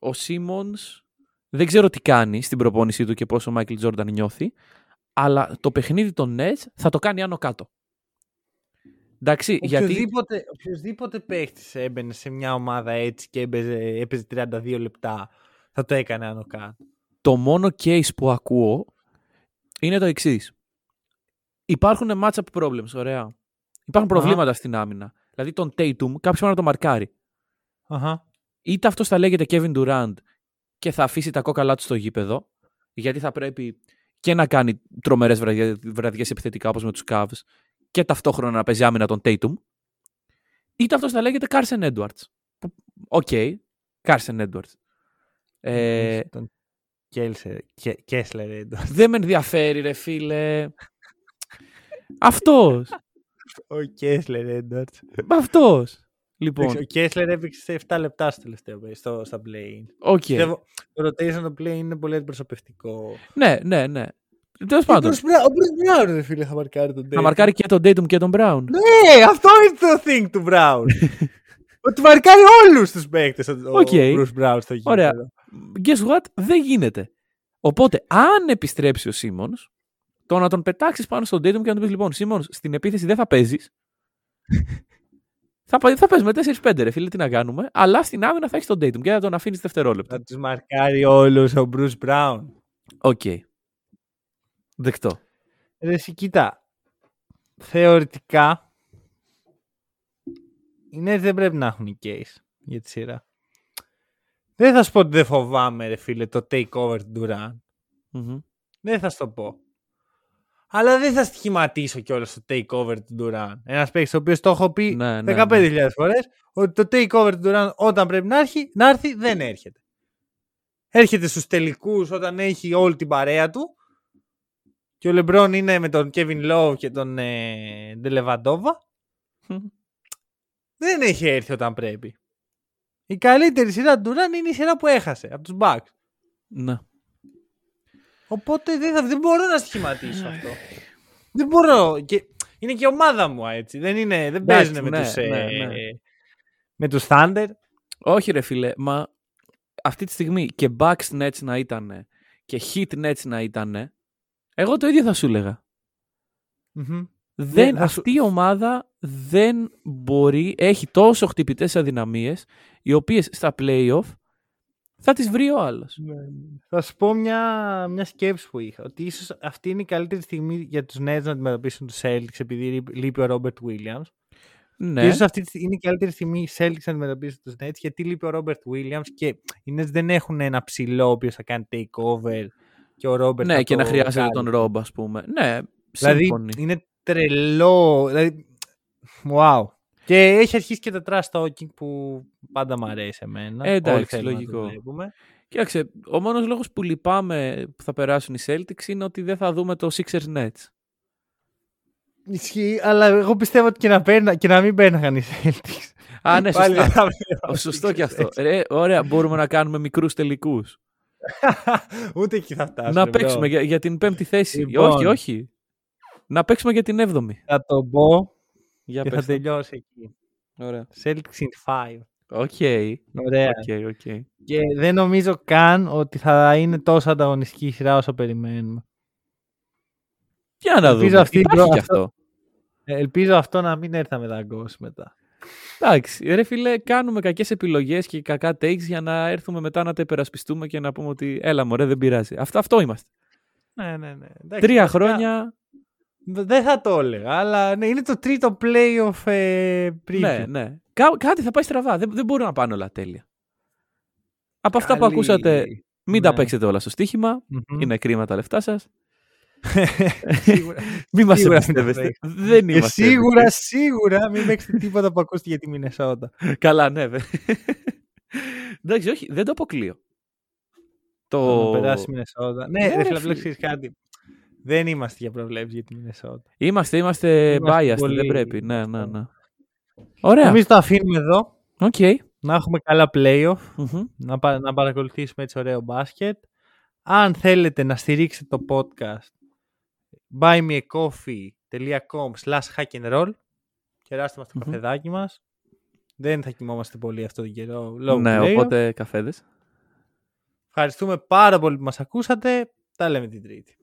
ο Σίμονς δεν ξέρω τι κάνει στην προπόνησή του και πόσο ο Μάικλ Τζόρνταν νιώθει, αλλά το παιχνίδι των Nets θα το κάνει άνω κάτω. Εντάξει, γιατί Οποιοδήποτε, οποιοδήποτε παίχτης έμπαινε σε μια ομάδα έτσι και έπαιζε, έπαιζε 32 λεπτά θα το έκανε άνω κάτω. το μόνο case που ακούω είναι το εξής. Υπάρχουν matchup problems, ωραία. Υπάρχουν Αχα. προβλήματα στην άμυνα. Δηλαδή τον Tatum κάποιος πρέπει να το μαρκάρει. Αχα. είτε αυτός θα λέγεται Kevin Durant και θα αφήσει τα κόκαλά του στο γήπεδο, γιατί θα πρέπει και να κάνει τρομερές βραδιές επιθετικά όπως με τους Cavs και ταυτόχρονα να παίζει άμυνα τον Tatum, είτε αυτός θα λέγεται Carson Edwards. Που- Οκ, Carson Edwards. Ε, Τον Κέλσε- Κέ- Κέσλερ έντο. δεν με ενδιαφέρει, ρε φίλε. Αυτός. Ο Κέσλερ έντο. Αυτός. Λοιπόν, Ο Κέσλερ έπαιξε σε 7 λεπτά στο τελευταίο στο, στα play-in. οκ. Πιστεύω το rotation του play-in είναι πολύ αντιπροσωπευτικό. Ναι, ναι, ναι. Τέλος πάντων. Ο Bruce Brown, ρε φίλε, θα μαρκάρει τον Να Tatum. μαρκάρει και τον Tatum και τον Brown. Ναι, αυτό είναι το thing του Brown. Ότι μαρκάρει όλους τους παίκτες ο, Οκ. ο Bruce Brown στο γήπεδο. Ωραία. guess what, δεν γίνεται. Οπότε, αν επιστρέψει ο Σίμονς, το να τον πετάξεις πάνω στον Tatum και να του πεις: Λοιπόν, Σίμονς, στην επίθεση δεν θα παίζεις. θα, πα- θα παίζουμε 4-5, ρε φίλε, τι να κάνουμε. Αλλά στην άμυνα θα έχεις τον Tatum και θα τον αφήνεις δευτερόλεπτο. Θα τους μαρκάρει όλους ο Bruce Brown. Οκ. Δεκτό. Ρε, εσύ, κοίτα. Θεωρητικά οι Nets δεν πρέπει να έχουν case για τη σειρά. Δεν θα σου πω ότι δεν φοβάμαι, ρε φίλε, το takeover του Durant. Μμμ. Δεν θα σου το πω. Αλλά δεν θα στοιχηματίσω κιόλας το takeover του Durant. Ένας παίκτης ο οποίος το έχω πει Ναι, ναι, 15.000 φορές ότι το takeover του Durant όταν πρέπει να έρθει, να έρθει δεν έρχεται. Έρχεται στους τελικούς όταν έχει όλη την παρέα του και ο Λεμπρόν είναι με τον Kevin Love και τον ε, Ντελεβαντόβα. Δεν έχει έρθει όταν πρέπει. Η καλύτερη σειρά του Durant είναι η σειρά που έχασε από τους Bucks. Ναι. Οπότε δεν, θα, δεν μπορώ να στοιχηματίσω αυτό. Δεν μπορώ. Και, είναι και η ομάδα μου έτσι. Δεν, είναι, δεν Εντάξει, παίζουν με, ναι, τους, ναι, ε, ναι. με τους Thunder. Όχι, ρε φίλε, μα αυτή τη στιγμή και Bucks Nets να ήταν και Heat Nets να ήταν, εγώ το ίδιο θα σου έλεγα. Μμμ. Δεν, θα σου- αυτή η ομάδα δεν μπορεί, έχει τόσο χτυπητές αδυναμίες, οι οποίες στα playoff Θα τις βρει ο άλλος. Ναι. Θα σου πω μια, μια σκέψη που είχα. Ότι ίσως αυτή είναι η καλύτερη στιγμή για τους Nets να αντιμετωπίσουν τους Celtics επειδή λείπει ο Ρόμπερτ Williams. Ναι. Και ίσως αυτή τη- είναι η καλύτερη στιγμή οι Celtics να αντιμετωπίσουν τους Nets γιατί λείπει ο Ρόμπερτ Williams και οι Nets δεν έχουν ένα ψηλό ο οποίος θα κάνει takeover και ο Ρόμπερτ. ναι, θα και το να χρειάζεται κάνει. τον Ρόμπ, ας πούμε. Ναι, Δηλαδή σύμφωνοι. είναι τρελό. Δηλαδή, wow. Και έχει αρχίσει και το trash talking που πάντα μου αρέσει εμένα. Ε, εντάξει, Όλοι θέλουμε να το λογικό. βλέπουμε. Κοίταξε, ο μόνος λόγος που λυπάμαι που θα περάσουν οι Celtics είναι ότι δεν θα δούμε το Sixers Nets. Ισχύει, αλλά εγώ πιστεύω ότι και να, παίρνα, και να μην παίρναγαν οι Celtics. Α, ναι, Πάλι σωστά. δεν θα Ω, βλέπαμε Σωστό Sixers και αυτό. έτσι. Ρε, ωραία, μπορούμε να κάνουμε μικρούς τελικούς. Ούτε εκεί θα φτάσουμε. να bro. παίξουμε για, για την πέμπτη θέση. Λοιπόν. Όχι, όχι. Να παίξουμε για την έβδομη. Θα το πω Για και θα πες το. τελειώσει εκεί. Ωραία. Celtics in 5. Οκ. Ωραία. Οκ, οκ. Και δεν νομίζω καν ότι θα είναι τόσο ανταγωνιστική η σειρά όσο περιμένουμε. Για να Ελπίζω δούμε. αυτή η Υπάρχει προ- και αυτό- αυτό. Ε, Ελπίζω αυτό να μην έρθει να μας δαγκώσει μετά. Εντάξει, ρε φίλε, κάνουμε κακές επιλογές και κακά takes για να έρθουμε μετά να τα υπερασπιστούμε και να πούμε ότι έλα μωρέ δεν πειράζει. Αυτό, αυτό είμαστε. Ναι, ναι, ναι. Εντάξει, Τρία βασικά, χρόνια, Δεν θα το έλεγα, αλλά ναι, είναι το τρίτο playoff ε, preview. ναι, ναι. Κά- κάτι θα πάει στραβά. Δεν, δεν μπορούν να πάνε όλα τέλεια. Από αυτά που Καλή- ακούσατε, μην τα ναι. παίξετε όλα στο στοίχημα. Μμμ. Είναι κρίμα τα λεφτά σας. Σίγουρα. Μην μας Σίγουρα μην τα εμπιστεύεστε. παίξετε. Δεν Και είμαστε. σίγουρα, σίγουρα μην παίξετε τίποτα που ακούστηκε για τη Μινεσότα. Καλά, ναι. δε. Εντάξει, όχι, δεν το αποκλείω. Το... Το... Να περάσει η Μινεσότα. Ναι, Ναι, ρε ρε φίλε, φίλε. απλά ξέρεις κάτι. Δεν είμαστε για προβλέψεις για τη Μινεσότα. Είμαστε, είμαστε, Είμαστε biased, πολύ- δεν πρέπει. Ναι, ναι, ναι. Ωραία. Εμείς το αφήνουμε εδώ. Οκ. Να έχουμε καλά playoff. Μμμ. να, πα- να παρακολουθήσουμε έτσι ωραίο μπάσκετ. Αν θέλετε να στηρίξετε το podcast, buymeacoffee.com slash hack and roll. Κεράστε μας το Μμμ. καφεδάκι μας. Δεν θα κοιμόμαστε πολύ αυτό τον καιρό. λόγω Ναι, playoff. οπότε καφέδες. Ευχαριστούμε πάρα πολύ που μας ακούσατε. Τα λέμε την Τρίτη.